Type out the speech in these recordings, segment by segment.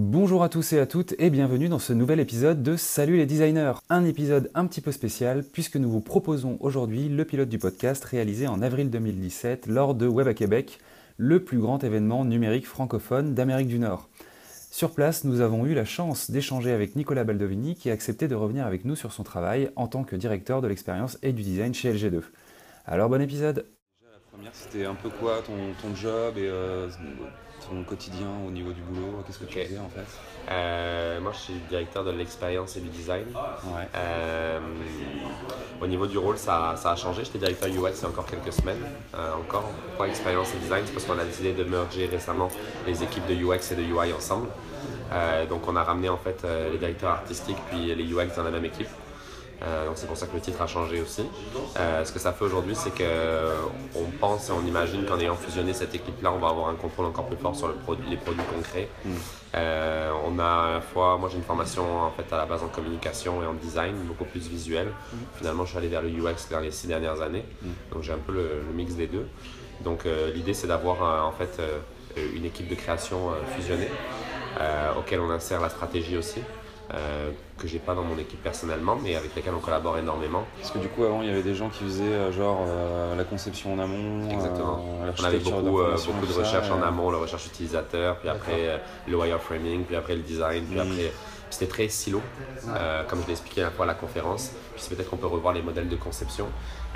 Bonjour à tous et à toutes et bienvenue dans ce nouvel épisode de Salut les designers. Un épisode un petit peu spécial puisque nous vous proposons aujourd'hui le pilote du podcast réalisé en avril 2017 lors de Web à Québec, le plus grand événement numérique francophone d'Amérique du Nord. Sur place, nous avons eu la chance d'échanger avec Nicolas Baldovini qui a accepté de revenir avec nous sur son travail en tant que directeur de l'expérience et du design chez LG2. Alors bon épisode La première, c'était un peu quoi ton, job et euh, ton quotidien au niveau du boulot Qu'est-ce que tu faisais en fait Euh, moi, je suis directeur de l'expérience et du design. Ouais. Euh, au niveau du rôle, ça, ça a changé. J'étais directeur UX il y a encore quelques semaines. Euh, encore, pourquoi expérience et design C'est parce qu'on a décidé de merger récemment les équipes de UX et de UI ensemble. Donc, on a ramené en fait les directeurs artistiques puis les UX dans la même équipe. Euh, donc c'est pour ça que le titre a changé aussi. Euh, ce que ça fait aujourd'hui, c'est que euh, pense et on imagine qu'en ayant fusionné cette équipe-là, on va avoir un contrôle encore plus fort sur le produit, les produits concrets. Euh, on a à la fois, moi j'ai une formation en fait à la base en communication et en design, beaucoup plus visuel. Finalement, je suis allé vers le UX dans les six dernières années, donc j'ai un peu le, le mix des deux. Donc l'idée c'est d'avoir en fait une équipe de création fusionnée auquel on insère la stratégie aussi. Euh, que j'ai pas dans mon équipe personnellement, mais avec lesquels on collabore énormément. Parce que du coup, avant, il y avait des gens qui faisaient euh, genre euh, la conception en amont, Exactement. euh, On avait beaucoup, beaucoup de recherche en amont, la recherche utilisateur, puis après le wireframing, puis après le design, puis Mm. après. C'était très silo, comme je l'ai expliqué la fois à la conférence. Puis peut-être qu'on peut revoir les modèles de conception.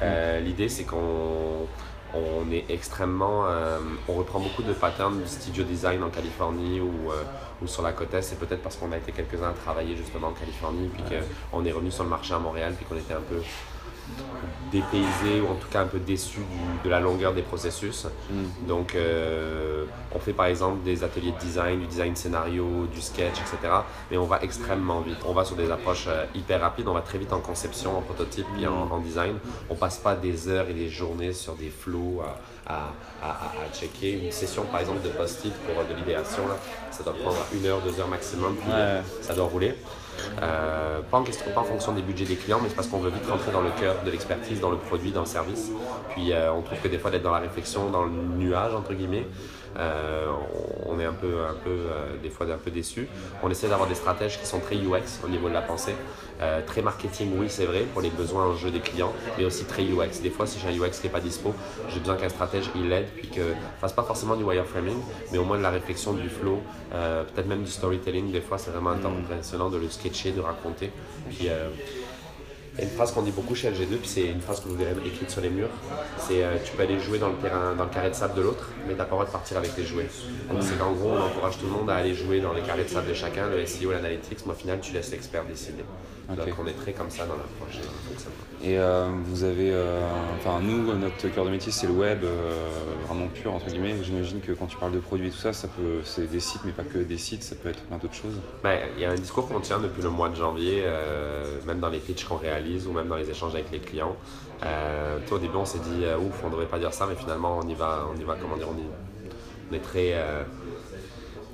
Euh, L'idée, c'est qu'on on est extrêmement. euh, on reprend beaucoup de patterns du studio design en Californie ou, euh, ou sur la côte Est. C'est peut-être parce qu'on a été quelques-uns à travailler justement en Californie, puis qu'on est revenu sur le marché à Montréal, puis qu'on était un peu dépaysé ou en tout cas un peu déçu du- de la longueur des processus. Mm. Donc, euh, on fait par exemple des ateliers de design, du design scénario, du sketch, etc. Mais on va extrêmement vite. On va sur des approches euh, hyper rapides. On va très vite en conception, en prototype, puis en, en design. On passe pas des heures et des journées sur des flows à, à, à- checker. Une session par exemple de post-it pour euh, de l'idéation, ça doit prendre une heure, deux heures maximum, puis Ouais. ça doit rouler. Euh, pas, en pas fonction des budgets des clients, mais c'est parce qu'on veut vite rentrer dans le cœur de l'expertise, dans le produit, dans le service. Puis euh, on trouve que des fois d'être dans la réflexion, dans le nuage entre guillemets, on est un peu, un peu euh, des fois un peu déçu. On essaie d'avoir des stratèges qui sont très UX au niveau de la pensée, Euh, très marketing, oui c'est vrai pour les besoins en jeu des clients, mais aussi très UX. Des fois si j'ai un UX qui n'est pas dispo, j'ai besoin qu'un stratège il aide, puis que fasse pas forcément du wireframing, mais au moins de la réflexion, du flow, euh, peut-être même du storytelling. Des fois c'est vraiment impressionnant de le sketcher, de raconter. Puis une phrase qu'on dit beaucoup chez LG2, puis c'est une phrase que vous verrez écrite sur les murs. C'est euh, tu peux aller jouer dans le terrain, dans le carré de sable de l'autre, mais t'as pas le droit de partir avec tes jouets. Donc c'est qu'en gros, on encourage tout le monde à aller jouer dans les carrés de sable de chacun, le SEO, l'analytics, mais au final, tu laisses l'expert décider. Donc on est très comme ça dans l'approche et euh, vous avez, euh, enfin nous, notre cœur de métier c'est le web, euh, vraiment pur entre guillemets. J'imagine que quand tu parles de produits et tout ça, ça peut, c'est des sites, mais pas que des sites, ça peut être plein d'autres choses. Ben, il y a un discours qu'on tient depuis le mois de janvier, même dans les pitchs qu'on réalise ou même dans les échanges avec les clients. Toi, au début, on s'est dit, ouf, on devrait pas dire ça, mais finalement, on y va, on y va comment dire, on, y- on est très,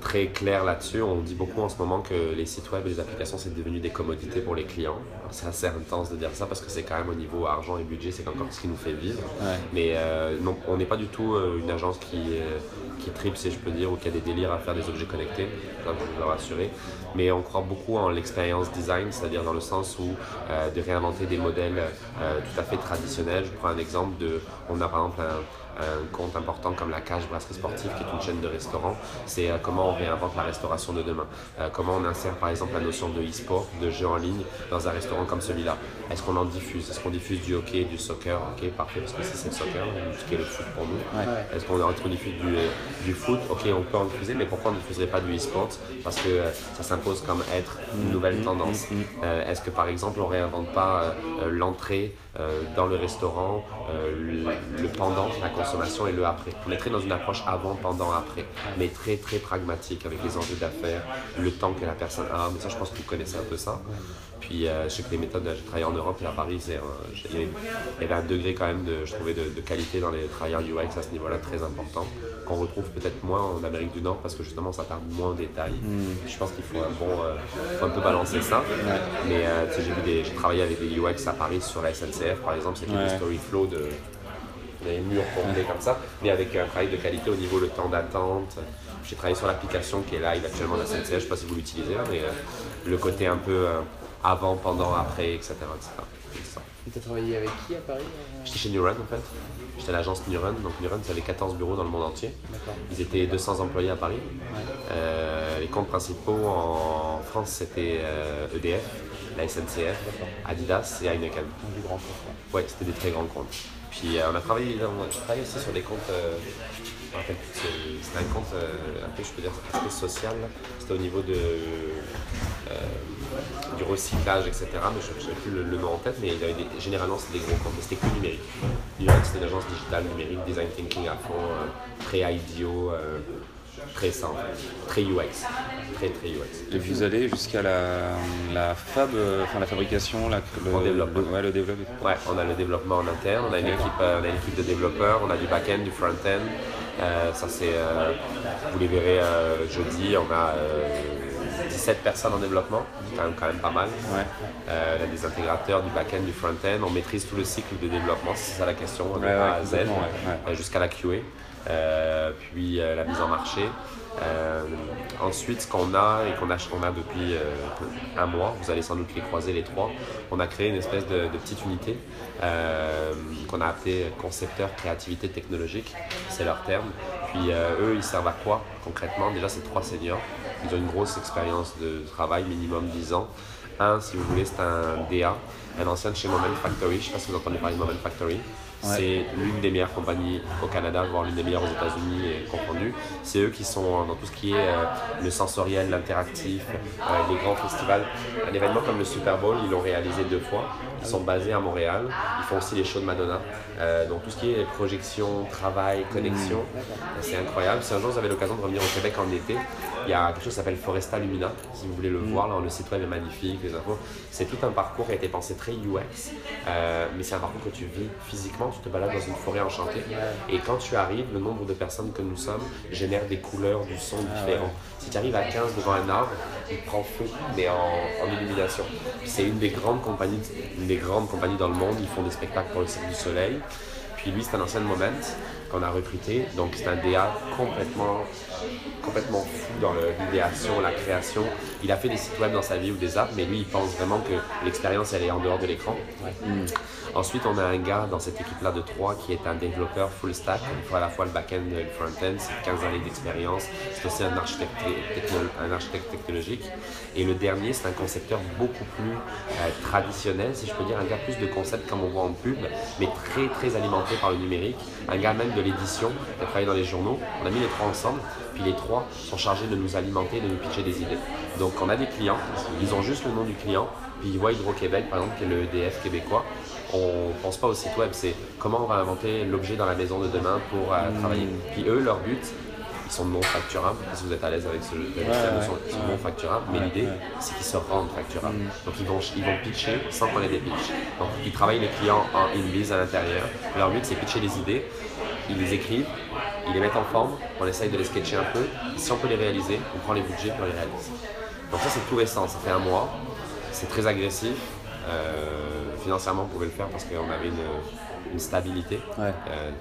très clair là-dessus. On dit beaucoup en ce moment que les sites web et les applications, c'est devenu des commodités pour les clients. C'est assez intense de dire ça parce que c'est quand même au niveau argent et budget, c'est encore ce qui nous fait vivre. Ouais. Mais euh, non, on n'est pas du tout euh, une agence qui, euh, qui tripe, si je peux dire, ou qui a des délires à faire des objets connectés, ça je vous le rassurer. Mais on croit beaucoup en l'expérience design, c'est-à-dire dans le sens où de réinventer des modèles tout à fait traditionnels. Je prends un exemple de, on a par exemple un, un compte important comme la Cage Brasserie Sportive, qui est une chaîne de restaurants. C'est euh, comment on réinvente la restauration de demain. Euh, comment on insère par exemple la notion de e-sport, de jeu en ligne, dans un restaurant comme celui-là. Est-ce qu'on en diffuse? Est-ce qu'on diffuse du hockey, du soccer? Ok, parfait, parce que si c'est le soccer, ce qui est le foot pour nous. Est-ce qu'on est diffuse du, euh, du foot? Ok, on peut en diffuser, mais pourquoi on ne diffuserait pas du e-sport? Parce que euh, ça s'impose comme être une nouvelle tendance. Euh, Est-ce que par exemple on réinvente pas euh, euh, l'entrée euh, dans le restaurant, euh, le, pendant, la consommation et le après On est très dans une approche avant, pendant, après, mais très très pragmatique avec les enjeux d'affaires, le temps que la personne a. Mais ça, je pense que vous connaissez un peu ça. Puis euh, je sais que les méthodes, j'ai travaillé en Europe et à Paris, c'est, il y avait- un degré quand même de, je trouvais, de, de qualité dans les travailleurs UX à ce niveau-là très important, qu'on retrouve peut-être moins en Amérique du Nord parce que justement ça tarde moins en détail. Je pense qu'il faut un bon, euh, faut un peu balancer ça. Mais euh, tu sais, j'ai travaillé avec des UX à Paris sur la SNCF par exemple, c'était Ouais. des story flow de des murs tournés comme ça, mais avec un travail de qualité au niveau le temps d'attente, J'ai travaillé sur l'application qui est live actuellement de la SNCF, je ne sais pas si vous l'utilisez, hein, mais le côté un peu avant, pendant, après, etc. etc. Et t'as travaillé avec qui à Paris euh? J'étais chez Neuron en fait. J'étais à l'agence Neuron. Donc Neuron, ça avait 14 bureaux dans le monde entier. Ils étaient 200 employés à Paris. Ouais. Euh, les comptes principaux en France, c'était euh, EDF, la SNCF, Adidas et Heineken. Un du grand compte, quoi. Ouais, c'était des très grands comptes. Puis euh, on a travaillé, on a travaillé aussi sur des comptes, plus, c'est- c'était un compte un peu, je peux dire, assez social. C'était au niveau de, du recyclage, etc. Mais je n'avais plus le, le nom en tête, mais il avait des- généralement c'était des gros comptes, mais c'était que numérique. Numérique, c'était une agence digitale numérique, design thinking à fond, euh, très IDEO, euh, très simple, très UX, très très UX. Et vous allez jusqu'à la, la fab, euh, enfin la fabrication, la, le, ouais, le développement. Ouais, on a le développement en interne, on a une équipe, euh, on a une équipe de développeurs, on a du back-end, du front-end. Euh, ça c'est, vous les verrez jeudi, on a 17 personnes en développement, c'est quand même, quand même pas mal. Ouais. Euh, on a des intégrateurs, du back-end, du front-end, on maîtrise tout le cycle de développement, c'est ça la question, de Ouais, A à Z, euh, jusqu'à la QA, euh, puis euh, la mise en marché. Euh, ensuite, ce qu'on a et qu'on a, on a depuis euh, un mois, vous allez sans doute les croiser les trois, on a créé une espèce de, de petite unité euh, qu'on a appelée concepteur créativité technologique, c'est leur terme. Puis eux, ils servent à quoi concrètement? Déjà, c'est trois seniors, ils ont une grosse expérience de travail, minimum 10 ans. Un, si vous voulez, c'est un DA, un ancien de chez Moment Factory, je ne sais pas si vous entendez parler de Moment Factory. C'est l'une des meilleures compagnies au Canada, voire l'une des meilleures aux États-Unis confondues. C'est eux qui sont dans tout ce qui est euh, le sensoriel, l'interactif, euh, les grands festivals. Un événement comme le Super Bowl, ils l'ont réalisé deux fois. Ils sont basés à Montréal. Ils font aussi les shows de Madonna. Euh, donc tout ce qui est projection, travail, connexion, c'est incroyable. Si un jour vous avez l'occasion de revenir au Québec en été, il y a quelque chose qui s'appelle Foresta Lumina. Si vous voulez le voir, là, le site web est magnifique, les infos. C'est tout un parcours qui a été pensé très UX, euh, mais c'est un parcours que tu vis physiquement. Tu te balades dans une forêt enchantée. Et quand tu arrives, le nombre de personnes que nous sommes génère des couleurs, du son différent. Si tu arrives à 15 devant un arbre, il prend feu, mais en, en illumination. C'est une des grandes compagnies, une des grandes compagnies dans le monde. Ils font des spectacles pour le Cirque du Soleil. Puis lui, c'est un ancien Moment qu'on a recruté. Donc c'est un DA complètement, complètement fou dans l'idéation, la création. Il a fait des sites web dans sa vie ou des apps, mais lui, il pense vraiment que l'expérience, elle est en dehors de l'écran. Ensuite, on a un gars dans cette équipe-là de trois qui est un développeur full stack. Il faut à la fois le back-end et le front-end. C'est 15 années d'expérience. C'est aussi un architecte, un architecte technologique. Et le dernier, c'est un concepteur beaucoup plus euh, traditionnel, si je peux dire, un gars plus de concept comme on voit en pub, mais très très alimenté par le numérique. Un gars même de l'édition, qui a travaillé dans les journaux. On a mis les trois ensemble, puis les trois sont chargés de nous alimenter, de nous pitcher des idées. Donc on a des clients, ils ont juste le nom du client, puis ils voient Hydro-Québec, par exemple, qui est le EDF québécois. On pense pas au site web, c'est comment on va inventer l'objet dans la maison de demain pour euh, travailler. Puis eux, leur but, ils sont non facturables, si vous êtes à l'aise avec ce notion, ils sont non facturables, mais l'idée, c'est qu'ils se rendent facturables. Donc ils vont, ils vont pitcher sans qu'on ait des pitchs. Donc ils travaillent les clients en in-biz à l'intérieur. Leur but, c'est pitcher les idées, ils les écrivent, ils les mettent en forme, on essaye de les sketcher un peu. Si on peut les réaliser, on prend les budgets pour les réaliser. Donc ça, c'est tout récent, ça fait un mois. C'est très agressif. Euh, financièrement, on pouvait le faire parce qu'on avait une, une stabilité. Ouais. Euh,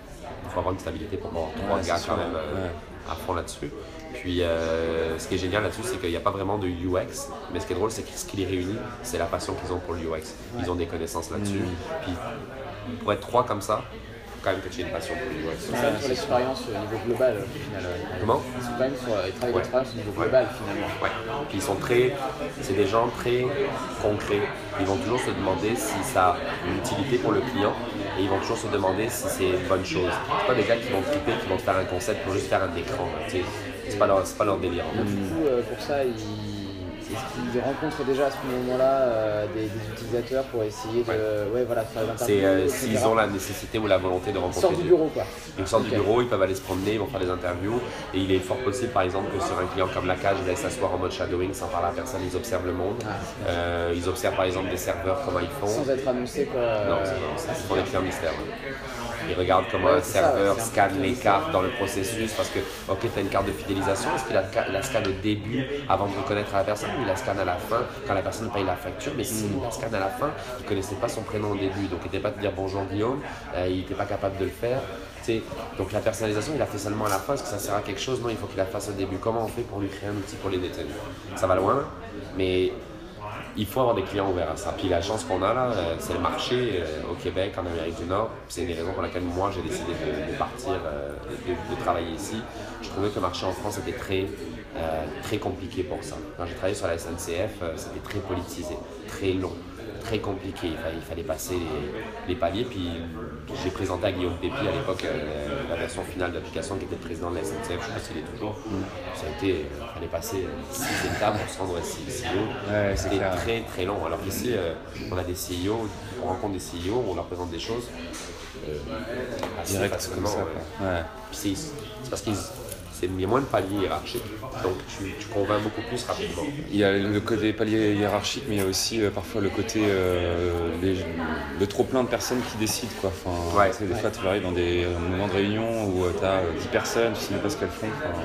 il faut avoir une stabilité pour avoir trois gars quand même euh, ouais. À fond là-dessus. Puis euh, ce qui est génial là-dessus, c'est qu'il n'y a pas vraiment de UX, mais ce qui est drôle, c'est que ce qui les réunit, c'est la passion qu'ils ont pour le UX. Ils ont des connaissances là-dessus. Mm. Puis pour être trois comme ça, quand même que tu aies une passion pour le UX. C'est quand même sur l'expérience au niveau global au final. ouais. Comment C'est quand même sur euh, ils l'expérience au niveau global finalement. Ouais. Puis ils sont très, c'est des gens très concrets. Ils vont toujours se demander si ça a une utilité pour le client et ils vont toujours se demander si c'est une bonne chose. C'est pas des gars qui vont triper, qui vont te faire un concept pour juste faire un écran. C'est pas leur, pas leur délire. en fait. Du coup, euh, pour ça, ils... est-ce qu'ils rencontrent déjà à ce moment-là euh, des, des utilisateurs pour essayer de ouais. voilà, faire des C'est interviews euh, s'ils ont la nécessité ou la volonté de Ils rencontrer sortent du des- bureau quoi. Ils sortent du bureau, ils peuvent aller se promener, ils vont faire des interviews. Et il est fort possible, par exemple, que sur un client comme la cage, ils aillent s'asseoir en mode shadowing sans parler à personne, ils observent le monde. Ah, Euh, ils observent, par exemple, des serveurs, comment ils font. Sans être annoncé quoi. Non, c'est les clients mystères. ouais. Ils regardent comment Ouais, un ça, serveur scanne les cartes dans le processus parce que, ok, tu as une carte de fidélisation, est-ce qu'il la, la scanne au début avant de reconnaître la personne ou il la scanne à la fin quand la personne paye la facture? Mais s'il la scanne à la fin, il ne connaissait pas son prénom au début, donc il n'était pas te dire bonjour Guillaume, euh, il n'était pas capable de le faire. T'sais, donc la personnalisation, il a fait seulement à la fin, est-ce que ça sert à quelque chose? Non, il faut qu'il la fasse au début. Comment on fait pour lui créer un outil pour les détenus Ça va loin, mais il faut avoir des clients ouverts à ça. Puis la chance qu'on a là, euh, c'est le marché euh, au Québec, en Amérique du Nord. C'est une des raisons pour laquelle moi j'ai décidé de, partir, euh, de, de travailler ici. Je trouvais que le marché en France était très, très compliqué pour ça. Quand j'ai travaillé sur la SNCF, c'était très politisé, très long, très compliqué. Il fallait, il fallait passer les, les paliers. Puis j'ai présenté à Guillaume Pépi à l'époque euh, la version finale de l'application qui était le président de la SNCF. Je ne sais pas s'il est toujours. Ça a été, il fallait passer euh, six étapes pour se rendre à CEO. Ouais, c'est C'était très très long. Alors qu'ici, euh, on a des CEO, on rencontre des CEO, on leur présente des choses. euh, assez Direct facilement, comme ça. ouais. quoi. Ouais. Puis c'est qu'il y a moins de paliers hiérarchiques, donc tu, tu convaincs beaucoup plus rapidement. Il y a le côté palier hiérarchique, mais il y a aussi euh, parfois le côté euh, les- le trop plein de personnes qui décident. Quoi. Enfin, Ouais. des fois, tu arrives dans des moments de réunion où tu as 10 personnes, tu sais même pas ce qu'elles font. Enfin,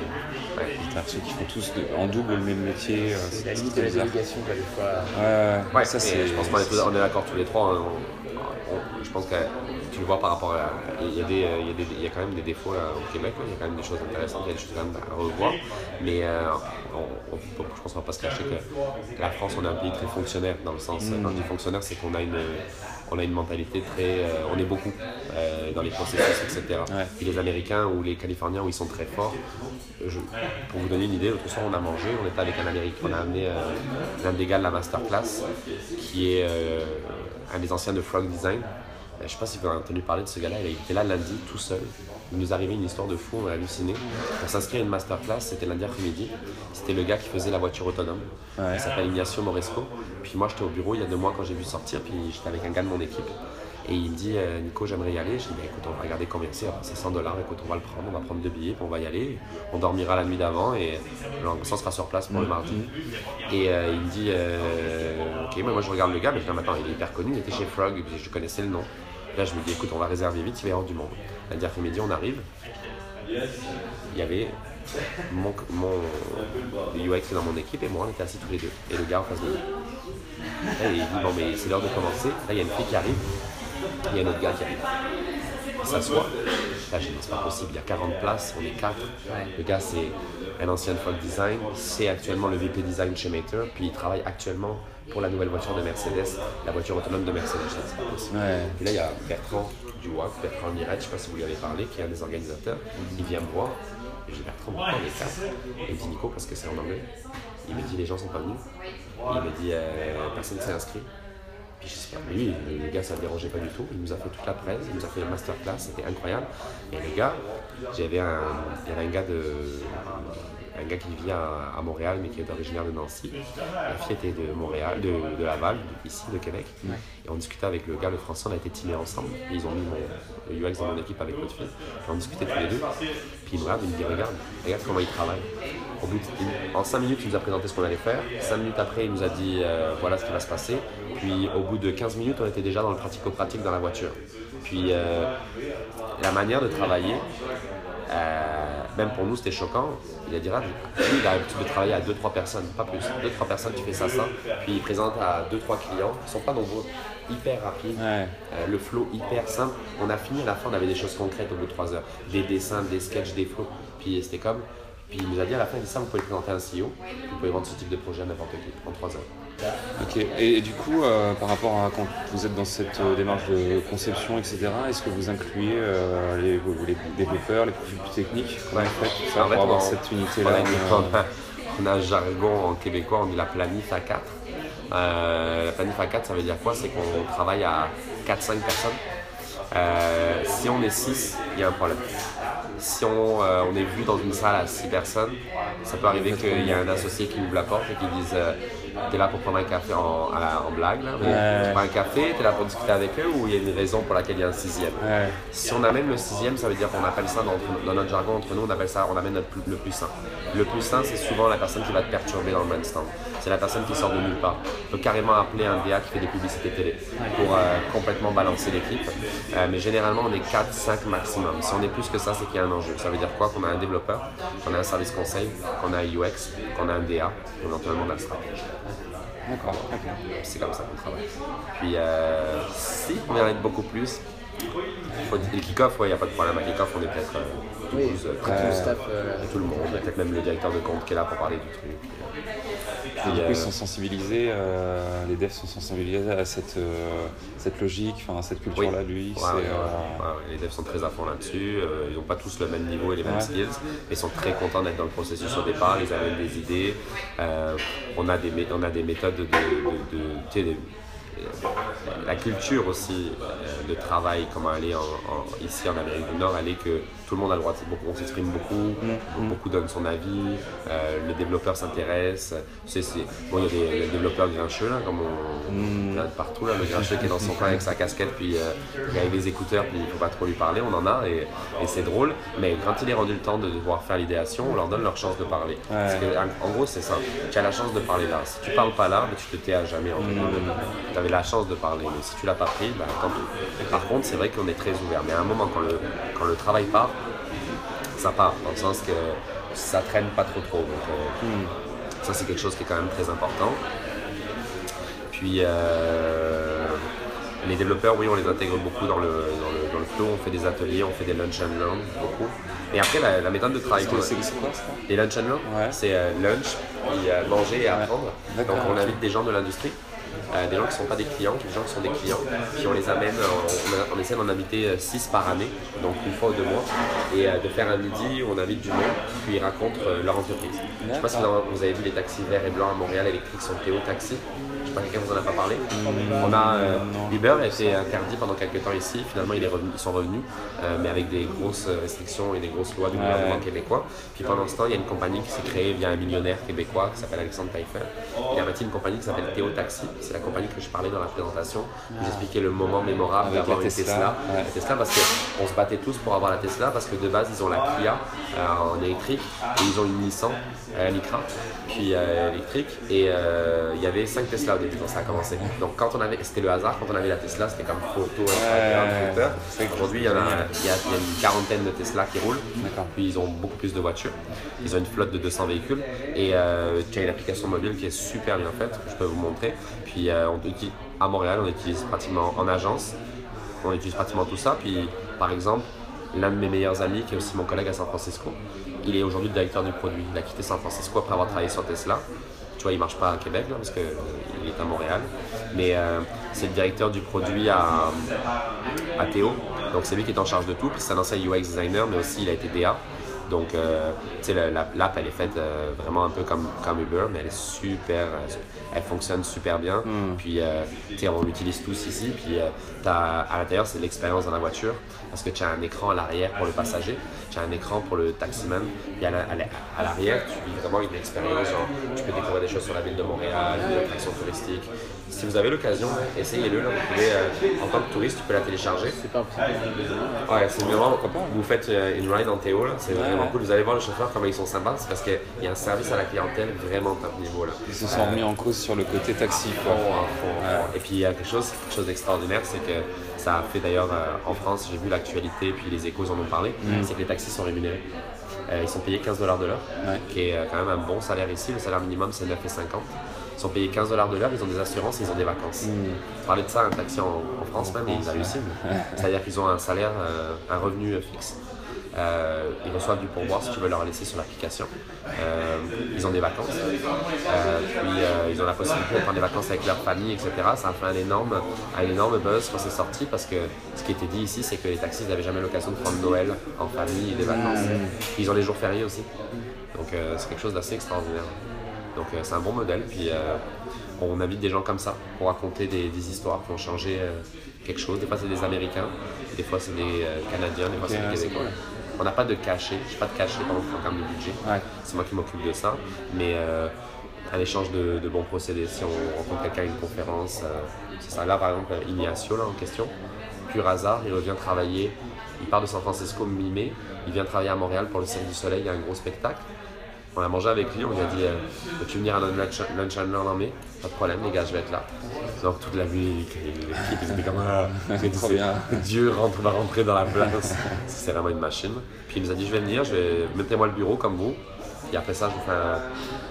Ouais. t'as l'impression qu'ils font tous de- en double le même métier. euh, C'est la limite de la délégation, quoi, des fois. Ouais, Ouais, ça c'est. je pense qu'on est, d'accord tous les trois. hein. On- on- je pense que tu le vois par rapport à. Il y a, des, euh, il y a, des- il y a quand même des défauts là, au Québec, là. il y a quand même des choses intéressantes, il y a des choses quand même à revoir. Mais euh, on- on- je pense qu'on va pas se cacher que la France, on est un pays très fonctionnaire dans le sens. Quand je dis fonctionnaire, c'est qu'on a une. On a une mentalité très. euh, on est beaucoup euh, dans les processus, etc. Ouais. Puis les Américains ou les Californiens où ils sont très forts, je- pour vous donner une idée, l'autre soir on a mangé, on était avec un Américain, on a amené euh, l'un des gars de la masterclass qui est euh, un des anciens de Frog Design. Euh, Je ne sais pas si vous avez entendu parler de ce gars-là, il était là lundi tout seul. Il nous arrivait une histoire de fou, on a halluciné. Pour s'inscrire à une masterclass, c'était lundi après-midi. C'était le gars qui faisait la voiture autonome. Ouais. Il s'appelle Ignacio Moresco. Puis moi j'étais au bureau il y a deux mois quand j'ai vu sortir, puis j'étais avec un gars de mon équipe. Et il me dit, euh, Nico, j'aimerais y aller. Je dis, bah, écoute, on va regarder combien c'est. C'est 100 dollars, écoute, on va le prendre, on va prendre deux billets, puis on va y aller. On dormira la nuit d'avant et ça sera sur place pour le mardi. Et euh, il me dit, euh, ok, mais moi je regarde le gars, mais je dis, il est hyper connu, il était chez Frog, je connaissais le nom. Là, je me dis, écoute, on va réserver vite, il va y avoir du monde. Lundi après-midi, on arrive. Il y avait mon, mon UX dans mon équipe et moi, on était assis tous les deux. Et le gars en face de nous. Là, il dit, bon, mais c'est l'heure de commencer. Là, il y a une fille qui arrive, il y a un autre gars qui arrive. Il s'assoit. Là, j'ai dit, c'est pas possible, il y a 40 places, on est 4. Le gars, c'est un ancien de Folk Design, c'est actuellement le VP Design chez Mater, puis il travaille actuellement pour la nouvelle voiture de Mercedes, la voiture autonome de Mercedes. J'ai dit, c'est pas possible. Ouais. Puis là, il y a Bertrand du WAC, Bertrand Miret, je sais pas si vous lui avez parlé, qui est un des organisateurs. Il vient me voir. Je dis Bertrand, pourquoi on est quatre? Il me dit Nico, parce que c'est en anglais. Il me dit les gens sont pas venus. Il me dit euh, personne ne s'est inscrit. Puis je sais pas, mais lui, le gars, ça ne dérangeait pas du tout. Il nous a fait toute la presse, il nous a fait la masterclass, c'était incroyable. Et le gars, j'avais un, il y avait un gars de. Un gars qui vit à, à Montréal mais qui est originaire de Nancy. La fille était de Montréal, de, de Laval, ici, de Québec. Et on discutait avec le gars, le français, on a été teamés ensemble. Et ils ont mis mon, le UX dans mon équipe avec l'autre fille. Et on discutait tous les deux. Puis il me regarde, il me dit Regarde, regarde comment il travaille. Au bout de- il- en 5 minutes, il nous a présenté ce qu'on allait faire. 5 minutes après, il nous a dit euh, Voilà ce qui va se passer. Puis au bout de 15 minutes, on était déjà dans le pratico-pratique dans la voiture. Puis euh, la manière de travailler, euh, même pour nous, c'était choquant. Il a dit, ah, lui, il a l'habitude de travailler à 2-3 personnes, pas plus. 2-3 personnes, tu fais ça, ça. Puis il présente à 2-3 clients, ils sont pas nombreux, hyper rapides. Ouais. Euh, le flow hyper simple. On a fini à la fin, on avait des choses concrètes au bout de 3 heures. Des dessins, des sketchs, des flows. Puis c'était comme. Puis il nous a dit à la fin, il dit ça, vous pouvez le présenter à un CEO, vous pouvez vendre ce type de projet à n'importe qui en 3 heures. Ok, et, et du coup, euh, par rapport à quand vous êtes dans cette euh, démarche de conception, etc., est-ce que vous incluez euh, les, les développeurs, les profils plus techniques? Comment Ouais. faites ça En fait, pour avoir on- cette unité-là? on a- on a un jargon en québécois, on dit la planif à 4. Euh, la planif à 4, ça veut dire quoi? C'est qu'on travaille à 4-5 personnes. Euh, si on est 6, il y a un problème. Si on, euh, on est vu dans une salle à 6 personnes, ça peut arriver qu'il y a un associé qui ouvre la porte et qui dise euh, T'es là pour prendre un café en, à la- en blague, là, mais Ouais. tu prends un café, t'es là pour discuter avec eux ou il y a une raison pour laquelle il y a un sixième? Ouais. si on amène le sixième, ça veut dire qu'on appelle ça dans, dans notre jargon entre nous, on appelle ça, on amène notre plus- le plus sain. Le plus sain, c'est souvent la personne qui va te perturber dans le brainstorm. C'est la personne qui sort de nulle part. On peut carrément appeler un DA qui fait des publicités télé pour euh, complètement balancer l'équipe. Euh, mais généralement, on est 4-5 maximum. Si on est plus que ça, c'est qu'il y a un enjeu. Ça veut dire quoi? Qu'on a un développeur, qu'on a un service conseil, qu'on a un UX, qu'on a un DA, et éventuellement on a le stratégie. D'accord. C'est comme ça qu'on travaille. Puis euh, si on vient être beaucoup plus, les kick-off, il n'y a pas de problème. À kick-off, on est peut-être 12, Oui, 13, tout le staff. euh, tout le monde. Peut-être même le directeur de compte qui est là pour parler du truc. Et du coup, euh, ils sont sensibilisés, euh, les devs sont sensibilisés à cette, euh, cette logique, enfin, à cette culture-là, lui. Ouais, ouais, ouais. euh, les devs sont très à fond là-dessus. euh, ils n'ont pas tous le même niveau et les mêmes skills, mais ils sont très contents d'être dans le processus au départ. Ils amènent des idées. euh, on, a des, on a des méthodes de. euh, la culture aussi euh, de travail, comment elle est en- en- ici en Amérique du Nord, elle est que tout le monde a le droit, de, on s'exprime beaucoup, Mm. beaucoup donnent son avis, euh, le développeur s'intéresse. C'est- bon, il y a des, le développeur grincheux, là, comme on, Mm. en partout, là, le grincheux qui est dans son coin avec sa casquette, puis euh, il est avec les écouteurs, puis il ne faut pas trop lui parler, on en a, et, et c'est drôle. Mais quand il est rendu le temps de devoir faire l'idéation, on leur donne leur chance de parler. Parce que, en, en gros, c'est ça. Tu as la chance de parler là. Si tu parles pas là, ben, tu te tais à jamais. Tu avais la chance de parler, mais si tu l'as pas pris, ben, tant pis. Par contre, c'est vrai qu'on est très ouvert. Mais à un moment, quand le, quand le travail part, ça part, dans le sens que ça traîne pas trop trop. Donc, euh, ça, c'est quelque chose qui est quand même très important. Puis, euh, les développeurs, oui, on les intègre beaucoup dans le, dans, le, dans le flow. On fait des ateliers, on fait des lunch and learn, beaucoup. Et après, la, la méthode de travail. C'est quoi ça? les lunch and learn, Ouais. c'est euh, lunch, puis euh, manger et apprendre. Donc on invite des gens de l'industrie, euh, des gens qui ne sont pas des clients, des gens qui sont des clients, puis on les amène, euh, on, essaie d'en inviter 6 par année, donc une fois ou deux mois, et euh, de faire un midi où on invite du monde, puis ils racontent euh, leur entreprise. Je ne sais pas si vous avez- vu les taxis verts et blancs à Montréal électriques sur Théo Taxi. Je sais pas, quelqu'un vous en a pas parlé On a euh, a été interdit pendant quelques temps ici. Finalement, il est revenu- ils sont revenus, euh, mais avec des grosses restrictions et des grosses lois du gouvernement québécois. Puis pendant ce temps, il y a une compagnie qui s'est créée via un millionnaire québécois qui s'appelle Alexandre Taillefer. Il a bâti une compagnie qui s'appelle Théo Taxi. C'est la compagnie que je parlais dans la présentation. où J'expliquais le moment mémorable d'avoir une Tesla. La Tesla parce qu'on se battait tous pour avoir la Tesla parce que de base, ils ont la Kia euh, en électrique et ils ont une Nissan, euh, Micra, puis euh, électrique. Et euh, il y avait 5 Tesla au début quand ça a commencé. Donc quand on avait, c'était le hasard, quand on avait la Tesla, c'était comme photo, Instagram. Twitter. Aujourd'hui, il y, en a, il, y a, il y a une quarantaine de Tesla qui roulent. Puis ils ont beaucoup plus de voitures. Ils ont une flotte de 200 véhicules. Et euh, tu as une application mobile qui est super bien faite, je peux vous montrer. Puis euh, on à Montréal, on utilise pratiquement en agence, on utilise pratiquement tout ça. Puis par exemple, l'un de mes meilleurs amis, qui est aussi mon collègue à San Francisco, il est aujourd'hui le directeur du produit. Il a quitté San Francisco après avoir travaillé sur Tesla. Tu vois, il marche pas à Québec là, parce qu'il est à Montréal. Mais euh, c'est le directeur du produit à, à Théo. Donc c'est lui qui est en charge de tout. Puis c'est un ancien UX designer, mais aussi il a été DA. Donc, euh, tu sais, la- la- l'app, elle est faite euh, vraiment un peu comme, comme Uber, mais elle est super, euh, elle fonctionne super bien. Puis, euh, tu sais, on l'utilise tous ici. Puis, euh, à l'intérieur, c'est l'expérience dans la voiture, parce que tu as un écran à l'arrière pour le passager, as un écran pour le taximan. Et à la- à la- à l'arrière, tu vis vraiment une expérience, genre, tu peux découvrir des choses sur la ville de Montréal, des attractions touristiques. Si vous avez l'occasion, essayez-le. là. Vous pouvez, euh, en tant que touriste, tu peux la télécharger. C'est pas. Ouais, c'est vraiment. Vous faites euh, une ride en Théo, c'est vraiment cool. Vous allez voir les chauffeurs, comment ils sont sympas. C'est parce qu'il y a un service à la clientèle vraiment top niveau. Là. Ils se sont remis en cause sur le côté taxi. Quoi. Fond, fond. Et puis il y a quelque chose, quelque chose d'extraordinaire, c'est que ça a fait d'ailleurs euh, en France, j'ai vu l'actualité, puis les échos en ont parlé, c'est que les taxis sont rémunérés. Euh, ils sont payés 15 dollars de l'heure, Ouais. qui est euh, quand même un bon salaire ici. Le salaire minimum c'est 9,50. Ils sont payés 15 dollars de l'heure, ils ont des assurances, ils ont des vacances. Je parlais de ça, un taxi en, en France même, ils hallucinent. C'est-à-dire qu'ils ont un salaire, un revenu fixe. Euh, ils reçoivent du pourboire si tu veux leur laisser sur l'application. Euh, ils ont des vacances. Euh, puis ils ont la possibilité de prendre des vacances avec leur famille, etc. Ça a fait un énorme, un énorme buzz quand c'est sorti parce que ce qui était dit ici, c'est que les taxis n'avaient jamais l'occasion de prendre Noël en famille et des vacances. Puis ils ont les jours fériés aussi. Donc c'est quelque chose d'assez extraordinaire. Donc c'est un bon modèle. Puis on invite des gens comme ça pour raconter des, des histoires qui ont changé quelque chose. Des fois c'est des Américains, des fois c'est des Canadiens, des fois c'est des Québécois. On n'a pas de cachet, je n'ai pas de cachet par exemple en termes de budget. Ouais. C'est moi qui m'occupe de ça. Mais euh, un échange de, de bons procédés. Si on rencontre quelqu'un à une conférence, euh, c'est ça. Là par exemple, Ignacio là, en question, pur hasard, il revient travailler. Il part de San Francisco mi-mai, il vient travailler à Montréal pour le Cirque du Soleil, il y a un gros spectacle. On a mangé avec lui, on lui a dit euh, Peux-tu venir à notre lunch, lunch and learn en mai? Pas de problème, les gars, je vais être là. Donc toute la nuit, l'équipe ils étaient comme Ah, Trop bien. Dieu rentre, va rentrer dans la place. C'est vraiment une machine. Puis il nous a dit Je vais venir, je vais... mettez-moi le bureau comme vous. Puis après ça, je vous fais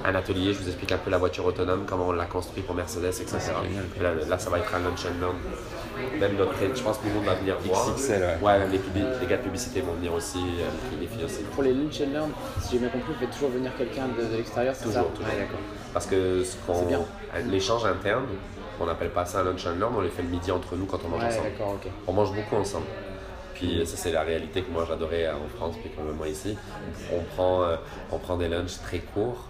un, un atelier, je vous explique un peu la voiture autonome, comment on l'a construit pour Mercedes, etc. Et là, là, ça va être un lunch and learn. Même notre, je pense que tout le monde va venir voir. XXL, ouais. Ouais, même les, publi- les gars de publicité vont venir aussi, euh, les filles aussi. Pour les lunch and learn, si j'ai bien compris, vous faites toujours venir quelqu'un de, de l'extérieur, c'est ça Toujours. Ouais, d'accord. Parce que ce qu'on- C'est bien. l'échange interne, on n'appelle pas ça un lunch and learn, on les fait le midi entre nous quand on mange Ouais, ensemble. On mange beaucoup ensemble. Puis ça c'est la réalité que moi j'adorais en France, puis comme moi ici. On prend, euh, on prend des lunchs très courts.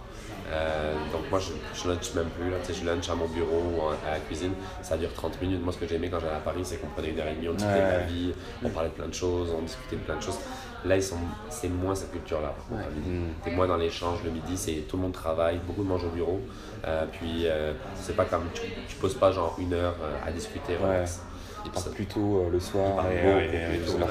Euh, donc moi je, je lunch même plus, là. Tu sais, je lunch à mon bureau ou en- à la cuisine, ça dure 30 minutes. Moi ce que j'aimais quand j'allais à Paris c'est qu'on prenait une heure et demie, on discutait de la vie, on parlait de plein de choses, on discutait de plein de choses. Là ils sont, c'est moins cette culture là. Ouais. T'es moins dans l'échange le midi, c'est tout le monde travaille, beaucoup mangent au bureau. Euh, puis euh, c'est pas comme tu, tu poses pas genre une heure euh, à discuter. Ouais. Ils partent plus tôt euh, le soir partent et, Ouais,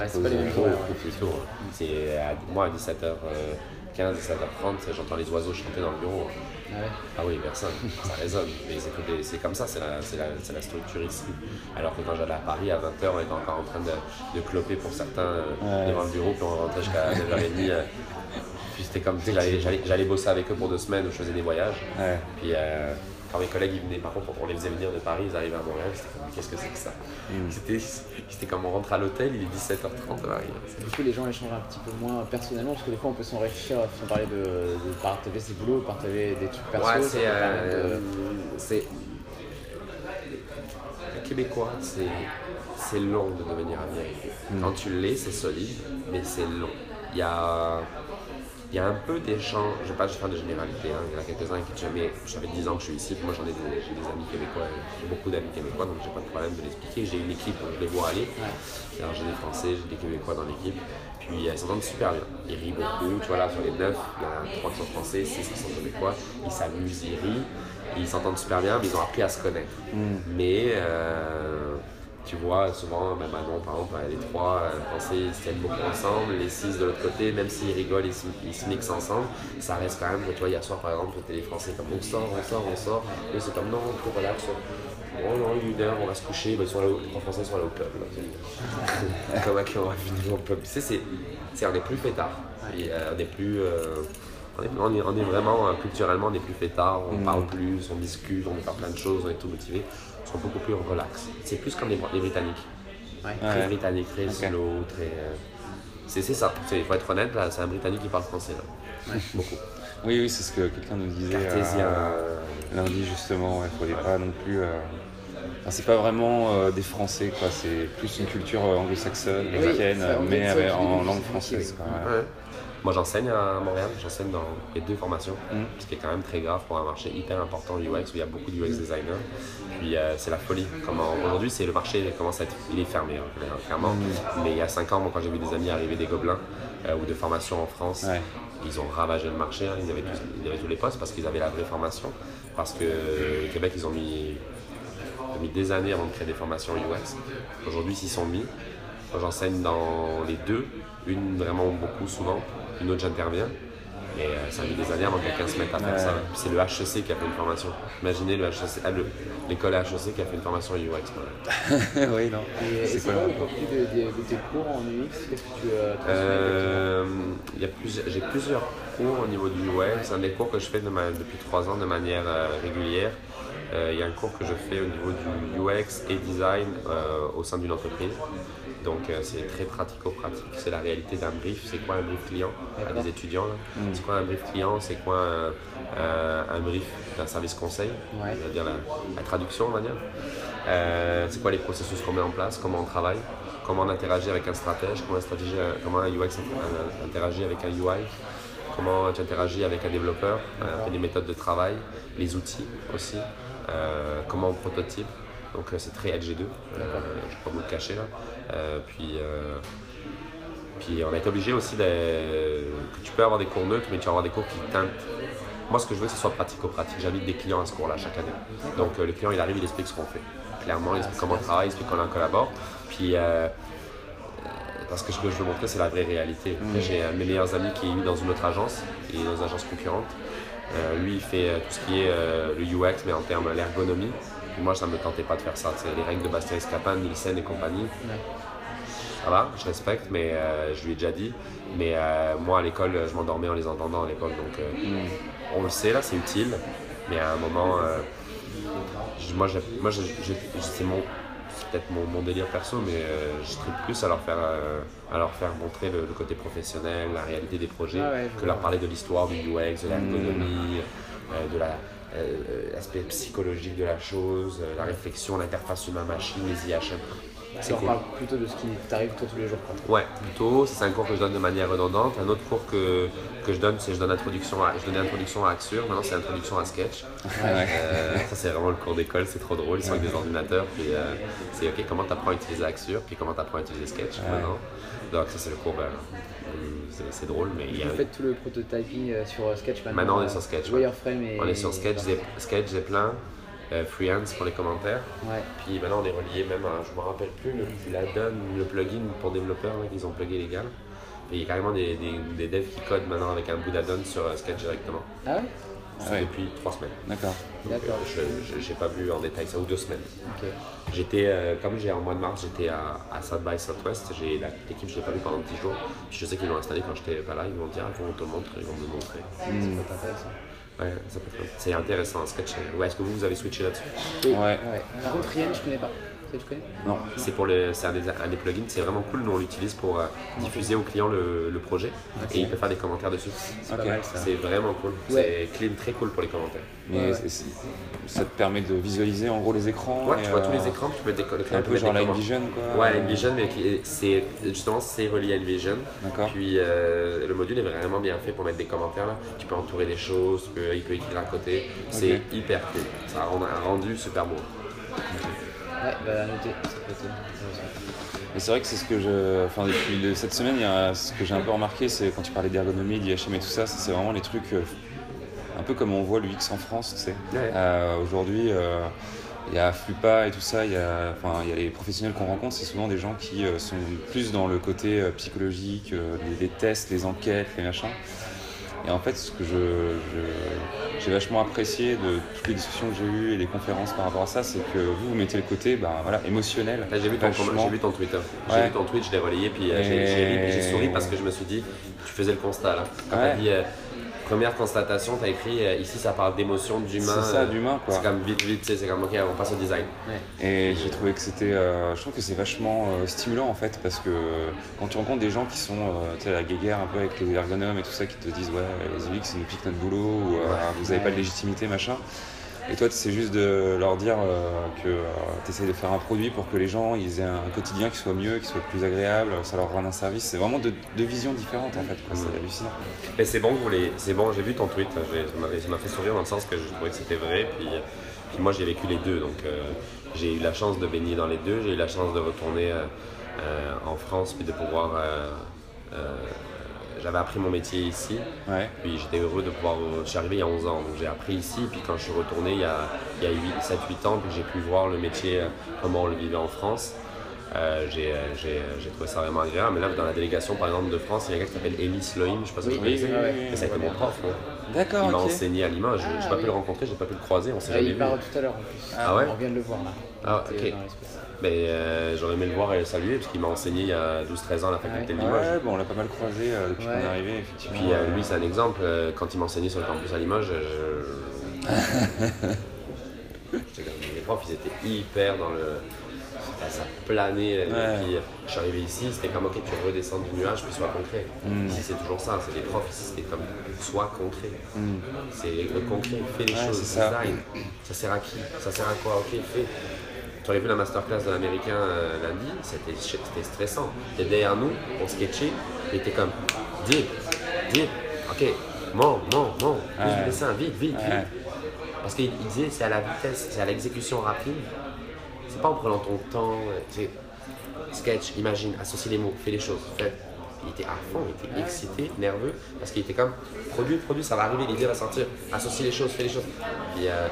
c'est pas les euh, mêmes horaires. beaucoup plus tôt. C'est à, moi à 17h15, 17h30, j'entends les oiseaux chanter dans le bureau. Ah ouais. Ah oui, personne, ça résonne. Mais c'est comme ça, c'est la, structure ici. Alors que quand j'allais à Paris à 20h, on était encore en train de, de cloper pour certains euh, Ouais. devant le bureau, puis on rentrait jusqu'à 9h30. euh, puis c'était comme, j'allais- bosser avec eux pour deux semaines où je faisais des voyages. Ouais. Puis euh, quand mes collègues ils venaient, par contre, on les faisait venir de Paris, ils arrivaient à Montréal, c'était comme, qu'est-ce que c'est que ça C'était c'était comme on rentre à l'hôtel, il est 17h30 à Paris. Du coup, les gens échangent un petit peu moins personnellement, parce que des fois, on peut s'enrichir sans parler de, de partager ses boulots, partager des trucs perso. Ouais, c'est. euh, de- c'est. Le québécois, c'est. C'est long de devenir américain. Quand tu l'es, c'est solide, mais c'est long. Il y a. Il y a un peu des gens, je ne vais pas faire de généralité, hein, il y en a quelques-uns qui jamais, ça fait 10 ans que je suis ici, moi j'en ai des, amis québécois, j'ai beaucoup d'amis québécois, donc j'ai pas de problème de l'expliquer. J'ai une équipe, je les vois aller. Alors j'ai des Français, j'ai des Québécois dans l'équipe, puis ils s'entendent super bien. Ils rient beaucoup, tu vois là sur les 9, il y en a 3 qui sont français, 6 qui sont québécois, ils s'amusent, ils rient, ils s'entendent super bien, mais ils ont appris à se connaître. Mais euh, tu vois, souvent, ben Manon, par exemple, les trois Français, ils se tiennent beaucoup ensemble, les six de l'autre côté, même s'ils rigolent, ils se, ils se mixent ensemble, ça reste quand même, tu vois, hier soir, par exemple, c'était les Français comme on sort, on sort, on sort, et eux, c'est comme non, trop relax, bon, non, une heure, on va se coucher, ben, les trois Français sont allés au club. Là, comme à qui on va finir au club. Tu sais, c'est, c'est, on est plus fêtard, Et, euh, on est plus. euh, on est, on est- on est vraiment, euh, culturellement, on est plus fêtard, on parle plus, on discute, on fait plein de choses, on est tout motivé. Beaucoup plus relax. C'est plus comme les, les Britanniques. Ouais. Très Ouais. britannique, très slow, très. euh, C'est, c'est ça. Il faut être honnête, là, c'est un Britannique qui parle français. Là. Beaucoup. Oui, oui, c'est ce que quelqu'un nous disait euh, lundi justement. Il ne faudrait pas non plus. euh, enfin, c'est pas vraiment euh, des Français, quoi. C'est plus une culture anglo-saxonne, américaine, mais en langue française. compliqué, quoi, ouais. Ouais. Moi j'enseigne à Montréal, j'enseigne dans les deux formations, Mm. ce qui est quand même très grave pour un marché hyper important UX où il y a beaucoup de UX designers. Puis euh, c'est la folie. Aujourd'hui c'est le marché il commence à être il est fermé hein, clairement. Mm. Mais il y a 5 ans, moi quand j'ai vu des amis arriver des gobelins euh, ou de formations en France, Ouais. ils ont ravagé le marché, hein. ils, avaient tous, ils avaient tous les postes parce qu'ils avaient la vraie formation. Parce que euh, au Québec ils ont mis, ils ont mis des années avant de créer des formations UX. Aujourd'hui ils s'y sont mis. Moi j'enseigne dans les deux, une vraiment beaucoup souvent, une autre j'interviens. Et euh, ça a mis des années avant que quelqu'un se mette à faire Ouais. ça. Puis c'est le HEC qui a fait une formation. Imaginez le HEC, ah, le- l'école HEC qui a fait une formation UX. voilà. oui, non. Et, et C'est c'est quoi quoi le contenu de, de- de tes cours en UX Qu'est-ce que tu euh, transmets Euh, il y a plusieurs- J'ai plusieurs cours au niveau du web. C'est un des cours que je fais de ma- depuis trois ans de manière euh, régulière. Euh, il y a un cours que je fais au niveau du UX et design euh, au sein d'une entreprise. Donc c'est très pratico-pratique. C'est la réalité d'un brief. C'est quoi un brief client à des étudiants là? C'est quoi un brief client? C'est quoi un, brief d'un service conseil? Ouais. C'est-à-dire la, la traduction, on va dire. Euh, c'est quoi les processus qu'on met en place, comment on travaille, comment on interagit avec un stratège, comment un, stratégie, euh, comment un UX inter- interagit avec un UI, comment tu interagis avec un développeur, euh, les méthodes de travail, les outils aussi, euh, comment on prototype. Donc euh, c'est très LG2, euh, je ne vais pas vous le cacher là. Puis, puis on été obligé aussi de, que tu peux avoir des cours neutres, mais tu vas avoir des cours qui teintent. Moi, ce que je veux, c'est que ce soit pratico-pratique. J'invite des clients à ce cours-là chaque année. Donc, le client, il arrive, il explique ce qu'on fait. Clairement, il explique comment on travaille, il explique comment on collabore. Puis, parce que ce que je veux montrer, c'est la vraie réalité. J'ai un de mes meilleurs amis qui est lui dans une autre agence, il est dans une agence concurrente. Euh, lui, il fait euh, tout ce qui est euh, le UX, mais en termes l'ergonomie. Puis moi, ça ne me tentait pas de faire ça. sais, les règles de Bastien Escapin, Nielsen et compagnie, ça va, je respecte, mais euh, je lui ai déjà dit. Mais euh, moi, à l'école, je m'endormais en les entendant à l'époque. Donc, euh, Hmm. on le sait, là, c'est utile. Mais à un moment, euh, moi, moi c'est mon, c'est peut-être mon, mon délire perso, mais euh, je tripe plus à leur faire, euh, à leur faire montrer le, le côté professionnel, la réalité des projets, Ah ouais, que leur parler de l'histoire du UX, de l'ergonomie, euh, de la, l'aspect psychologique de la chose, la réflexion, l'interface humain-machine, les IHM. Cool. parle plutôt de ce qui t'arrive toi tous les jours. Quoi. Ouais, plutôt. Ça, C'est un cours que je donne de manière redondante. Un autre cours que, que je donne, c'est je donne introduction à, je donnais introduction à Axure. Maintenant, c'est introduction à Sketch. Ouais. Euh, ça, c'est vraiment le cours d'école. C'est trop drôle. Ils sont avec des ordinateurs. Puis euh, c'est OK, comment tu apprends à utiliser Axure, puis comment tu apprends à utiliser Sketch maintenant. Donc, ça, c'est le cours. ben, hum, c'est, c'est drôle, mais il y a Vous faites tout le prototyping euh, sur euh, Sketch maintenant Maintenant, on est euh, sur Sketch, ouais. Wireframe et. On est sur Sketch, Sketch, Zeppelin, euh, Freehand pour les commentaires. Ouais. Puis maintenant, on est relié même à, je me rappelle plus, le, la donne, le plugin pour développeurs là, qu'ils ont plugué légal. Et il y a carrément des, des, des devs qui codent maintenant avec un bout d'addon sur euh, Sketch directement. Ah ouais? Ouais. Depuis trois semaines. D'accord. Donc, D'accord. euh, je n'ai pas vu en détail ça, ou deux semaines. Ok. J'étais, euh, comme j'ai en mois de mars, j'étais à, à South by Southwest. J'ai la- L'équipe, je ne l'ai pas vu pendant 10 jours. Puis je sais qu'ils l'ont installé quand j'étais pas là. Ils vont me dire, ah, on te le montre, ils vont me le montrer. Ça peut être intéressant. Ouais, ça peut être- C'est intéressant, Sketch. Ouais, est-ce que vous, vous avez switché là-dessus? Oui. Ouais. Par contre, Rien, je connais pas. Ça, tu connais? Non. C'est pour le, c'est un des, un des plugins, c'est vraiment cool. Nous on l'utilise pour euh, diffuser au client le, le projet et il peut faire des commentaires dessus. C'est. C'est vraiment cool. Ouais. C'est clean, très cool pour les commentaires. Mais Ouais, ouais. c'est- c'est- ça te permet de visualiser en gros les écrans. Ouais, et, tu vois euh, tous les écrans, tu peux mettre des le Un peu genre des la commentaires. Vision quoi. Ouais, InVision, mais c'est justement c'est relié à InVision. D'accord. Puis euh, le module est vraiment bien fait pour mettre des commentaires là. Tu peux entourer des choses, tu peux, il peut écrire à côté. C'est hyper cool. Ça rend un rendu super beau. Ouais, bah intéressant. Et c'est vrai que c'est ce que je. Enfin, depuis le- cette semaine, il y a, ce que j'ai un peu remarqué, c'est quand tu parlais d'ergonomie, d'IHM et tout ça, c'est vraiment les trucs. euh, un peu comme on voit l'UX en France, tu sais. Ouais. Euh, Aujourd'hui, euh, il y a Flupa et tout ça, il y a, enfin, il y a les professionnels qu'on rencontre, c'est souvent des gens qui sont plus dans le côté psychologique, les, les tests, les enquêtes, les machins. Et en fait, ce que je, j'ai vachement apprécié de toutes les discussions que j'ai eues et les conférences par rapport à ça, c'est que vous, vous mettez le côté bah, voilà, émotionnel. Là, j'ai vu, ton, j'ai vu ton Twitter. J'ai Ouais. vu ton tweet, je l'ai relayé, puis euh, j'ai, Et- j'ai souri parce que je me suis dit, tu faisais le constat là. Quand Ouais. t'as dit euh, première constatation, t'as écrit euh, ici ça parle d'émotion, d'humain. C'est ça, euh, d'humain, quoi. C'est comme vite, vite, tu c'est comme ok, on passe au design. Et j'ai trouvé que c'était. euh, je trouve que c'est vachement stimulant en fait, parce que quand tu rencontres des gens qui sont tu sais, à la guéguerre un peu avec les ergonomes et tout ça, qui te disent ouais, les UX, ils nous piquent notre boulot, ou vous avez pas de légitimité, machin. Et toi, c'est juste de leur dire euh, que tu essaies de faire un produit pour que les gens ils aient un quotidien qui soit mieux, qui soit plus agréable, ça leur rende un service. C'est vraiment deux, deux visions différentes en fait, c'est hallucinant. Mais c'est bon, les... c'est bon, j'ai vu ton tweet, ça m'a- fait sourire dans le sens que je trouvais que c'était vrai. Puis, puis moi j'ai vécu les deux, donc euh, j'ai eu la chance de baigner dans les deux, j'ai eu la chance de retourner euh, euh, en France puis de pouvoir. euh, euh, j'avais appris mon métier ici, Ouais. puis j'étais heureux de pouvoir. Je suis arrivé il y a 11 ans, donc j'ai appris ici, puis quand je suis retourné il y a, il y a 7-8 ans, puis j'ai pu voir le métier, euh, comment on le vivait en France. Euh, j'ai, euh, euh, trouvé ça vraiment agréable. Mais là, dans la délégation, par exemple, de France, il y a un gars qui s'appelle Elie Loim, je sais pas si vous connaissez. Mais ça a été mon prof. hein. D'accord, Il m'a enseigné à Limoges. Je n'ai Ah, pas oui. pu le rencontrer, j'ai pas pu le croiser, on s'est Ah, jamais il vu. tout à l'heure en plus. Ah ouais On vient de le voir là. Ah, ok. Mais euh, j'aurais aimé le voir et le saluer parce qu'il m'a enseigné il y a 12-13 ans à la faculté de Limoges. Ouais, bon, on l'a pas mal croisé euh, depuis Ouais. qu'on est arrivé, effectivement. Puis euh, lui, c'est un exemple. quand il m'enseignait sur le campus à Limoges, je... J'étais comme- les profs, ils étaient hyper dans le. Ça, ça planait. euh, Ouais. Puis euh, je suis arrivé ici, c'était comme ok, tu redescends du nuage, puis sois concret. Mm. Ici, c'est toujours ça. C'est les profs ici, c'était comme sois concret. C'est le concret, fais les. Ouais, choses, design. Ça sert à qui? Ça sert à quoi? Ok, fais. Tu aurais vu la masterclass de l'américain euh, lundi, c'était c'était stressant. Était derrière nous, on sketchait, il était comme dis, dis, ok, mon, mon, mon, plus Ouais. dessin, vite, vite, vite. Parce qu'il il disait c'est à la vitesse, c'est à l'exécution rapide. C'est pas en prenant ton temps, euh, tu sais, sketch, imagine, associe les mots, fais les choses, fais. Il était à fond, il était excité, nerveux, parce qu'il était comme produit, produit, ça va arriver, l'idée va sortir, associe les choses, fais les choses. Puis, euh,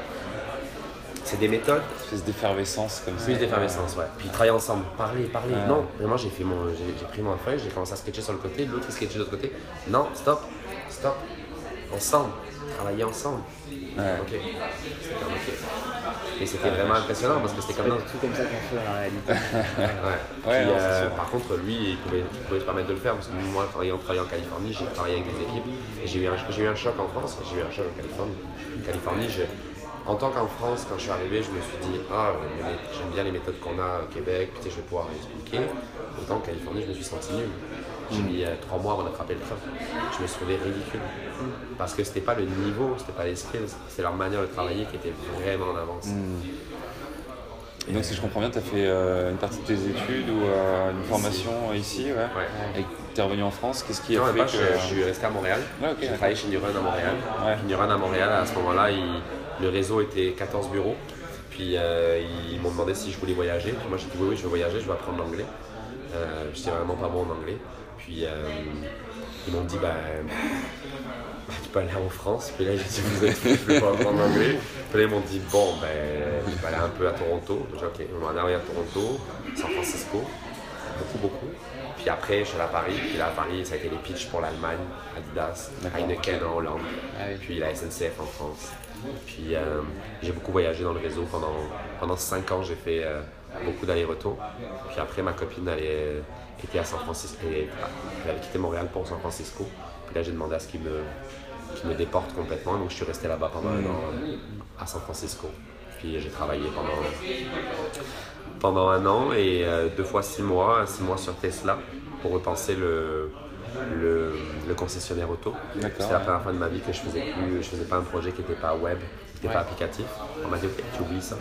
c'est des méthodes espèce d'effervescence comme ça. plus d'effervescence, ouais. Puis travailler ensemble, parler, parler. Non, vraiment, j'ai fait mon, j'ai pris mon feuille, j'ai commencé à sketcher sur le côté, l'autre il sketchait de l'autre côté. Non, stop, stop. Ensemble, travailler ensemble. Ouais. Comme. Et c'était vraiment impressionnant parce que c'était comme tout comme ça qu'on fait la réalité. Ouais. Ouais, Puis, non, c'est euh, par contre, lui, il pouvait, il pouvait se permettre de le faire parce que moi, travaillant, travaillant en Californie, j'ai travaillé avec des équipes et j'ai eu, eu un choc en France j'ai eu un choc en Californie. En Californie, en tant qu'en France, quand je suis arrivé, je me suis dit, ah, j'aime bien les méthodes qu'on a au Québec, je vais pouvoir expliquer. Autant en Californie, je me suis senti nul. J'ai mis trois mois avant d'attraper le train. Je me suis trouvé ridicule. Parce que c'était pas le niveau, c'était pas les skills, c'était leur manière de travailler qui était vraiment en avance. Et donc, si je comprends bien, tu as fait euh, une partie de tes études ou euh, une formation ici, ouais. Ouais. Et tu es revenu en France, qu'est-ce qui a Non, fait pas, que. je, je suis resté à Montréal. Ok, j'ai travaillé chez Neuron à Montréal. Ouais. À Montréal, à ce moment-là, il- le réseau était 14 bureaux. Puis euh, ils m'ont demandé si je voulais voyager. Puis moi, j'ai dit oui, oui, je veux voyager, je veux apprendre l'anglais. Euh, J'étais vraiment pas bon en anglais. Puis euh, ils m'ont dit, ben, bah, tu peux aller en France. Puis là, j'ai dit, vous êtes fous, je veux pas apprendre l'anglais. Puis là, ils m'ont dit, bon, ben, je vais aller un peu à Toronto. J'ai dit, ok, on va aller à Toronto, San Francisco, beaucoup, beaucoup. Puis après, je suis allé à Paris. Puis là, à Paris, ça a été les pitchs pour l'Allemagne, Adidas. Heineken en Hollande, Ah puis la SNCF en France. Puis euh, j'ai beaucoup voyagé dans le réseau. Pendant, pendant 5 ans, j'ai fait euh, beaucoup d'allers-retours. Puis après, ma copine est- était à San Francisco. Elle, elle avait quitté Montréal pour San Francisco. Puis là, j'ai demandé à ce qu'il me, qu'il me déporte complètement. Donc je suis resté là-bas pendant un an à San Francisco. Puis j'ai travaillé pendant, pendant un an et euh, deux fois six mois, six mois sur Tesla pour repenser le, le, le concessionnaire auto. C'était la première fois de ma vie que je faisais plus, je faisais pas un projet qui n'était pas web, qui n'était pas applicatif. On m'a dit ok, tu oublies ça.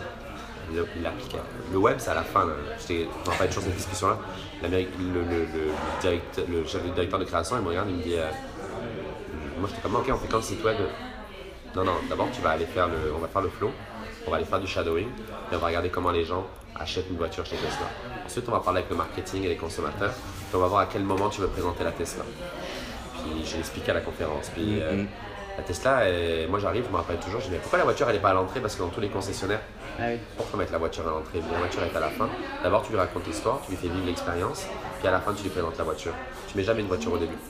Le, l'applica- le web, c'est à la fin. là. J'étais dans pas toujours cette discussion-là. Le, le, le, directeur, de création, il me regarde, il me dit euh, Moi, j'étais comme ok, on fait quand le site web Non, non, d'abord, tu vas aller faire le, on va faire le flow, on va aller faire du shadowing, et on va regarder comment les gens achètent une voiture chez Tesla. Ensuite, on va parler avec le marketing et les consommateurs, puis on va voir à quel moment tu veux présenter la Tesla. Puis j'ai expliqué à la conférence. Euh, la Tesla, euh, moi j'arrive, je me rappelle toujours, je dis mais pourquoi la voiture elle n'est pas à l'entrée? Parce que dans tous les concessionnaires, Ah oui. pourquoi mettre la voiture à l'entrée La voiture est à la fin. D'abord tu lui racontes l'histoire, tu lui fais vivre l'expérience, puis à la fin tu lui présentes la voiture. Tu mets jamais une voiture au début.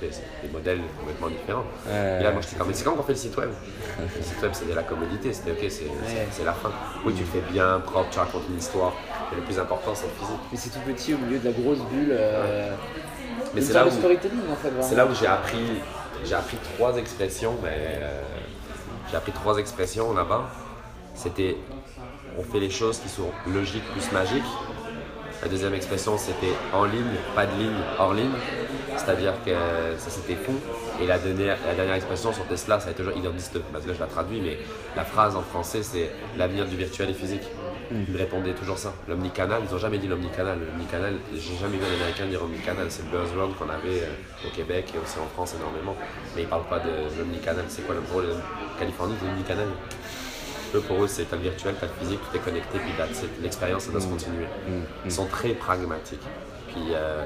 Des modèles complètement différents. Et là, moi, j'étais comme, mais c'est quand qu'on fait le site web? Le site web, c'est de la commodité, c'était ok, c'est la fin. Oui, tu le fais bien, propre, tu racontes une histoire, mais le plus important, c'est le physique. Mais c'est tout petit au milieu de la grosse bulle. euh, Mais c'est là où. storytelling en fait. C'est là où j'ai appris, j'ai appris trois expressions, mais euh, j'ai appris trois expressions là-bas. C'était on fait les choses qui sont logiques plus magiques. La deuxième expression c'était en ligne, pas de ligne, hors ligne. C'est-à-dire que ça c'était fou. Et la dernière, la dernière expression sur Tesla, ça a été toujours il en existe, parce que là je la traduis, mais la phrase en français c'est l'avenir du virtuel et physique. Ils me répondaient toujours ça. L'omnicanal, ils n'ont jamais dit l'omnicanal. L'omnicanal, j'ai jamais vu un américain dire omnicanal. C'est le buzzword qu'on avait euh, au Québec et aussi en France énormément. Mais ils parlent pas de l'omnicanal. C'est quoi le rôle de Californie, c'est l'omnicanal. Eux, pour eux, c'est le virtuel, t'as le physique, tout est connecté, puis l'expérience, ça doit se continuer. Ils sont très pragmatiques. Puis euh,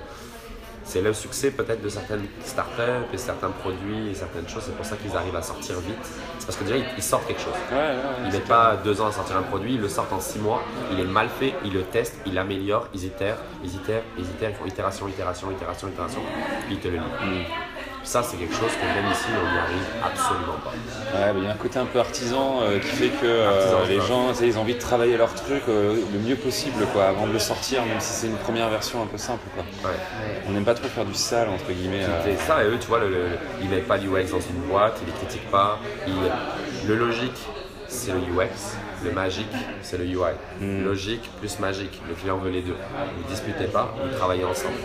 c'est le succès peut-être de certaines startups et certains produits et certaines choses. C'est pour ça qu'ils arrivent à sortir vite. C'est parce que déjà, ils, sortent quelque chose. Ouais, ouais, ouais, Ils mettent pas deux ans à sortir un produit, ils le sortent en six mois, il est mal fait, ils le testent, ils l'améliorent, ils itèrent, ils itèrent, ils itèrent, ils font itération, itération, itération, itération, puis ils te le livrent. Ça, c'est quelque chose que même ici, on n'y arrive absolument pas. Ouais, il y a un côté un peu artisan euh, qui fait que euh, Artisan, les gens, ils ont envie de travailler leur truc euh, le mieux possible, quoi, avant de le sortir, même si c'est une première version un peu simple, quoi. Ouais. On n'aime pas trop faire du sale, entre guillemets. C'est ça, et eux, tu vois, le, le- ils mettent pas l'UX dans une boîte, ils les critiquent pas. Ils- le logique, c'est le UX. Le magique, c'est le UI. Logique plus magique. Le client veut les deux. Vous ne disputez pas, vous travaillez ensemble.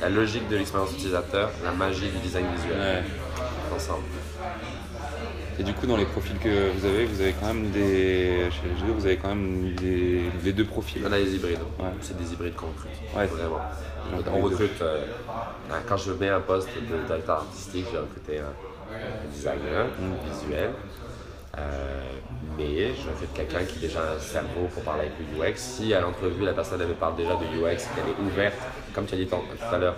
La logique de l'expérience utilisateur, la magie du design visuel. Ouais. Ensemble. Et du coup, dans les profils que vous avez, vous avez quand même des. Chez les jeux, vous avez quand même des- les deux profils. On a des hybrides. Ouais. C'est des hybrides qu'on recrute. Ouais. Vraiment. On les recrute. euh, quand je mets un poste de directeur artistique, j'ai recruté un, un designer Mm. visuel. Euh, mais je recrute quelqu'un qui a déjà un cerveau pour parler avec le UX. Si à l'entrevue, la personne elle me parle déjà de UX, qu'elle est ouverte, comme tu as dit tout à l'heure,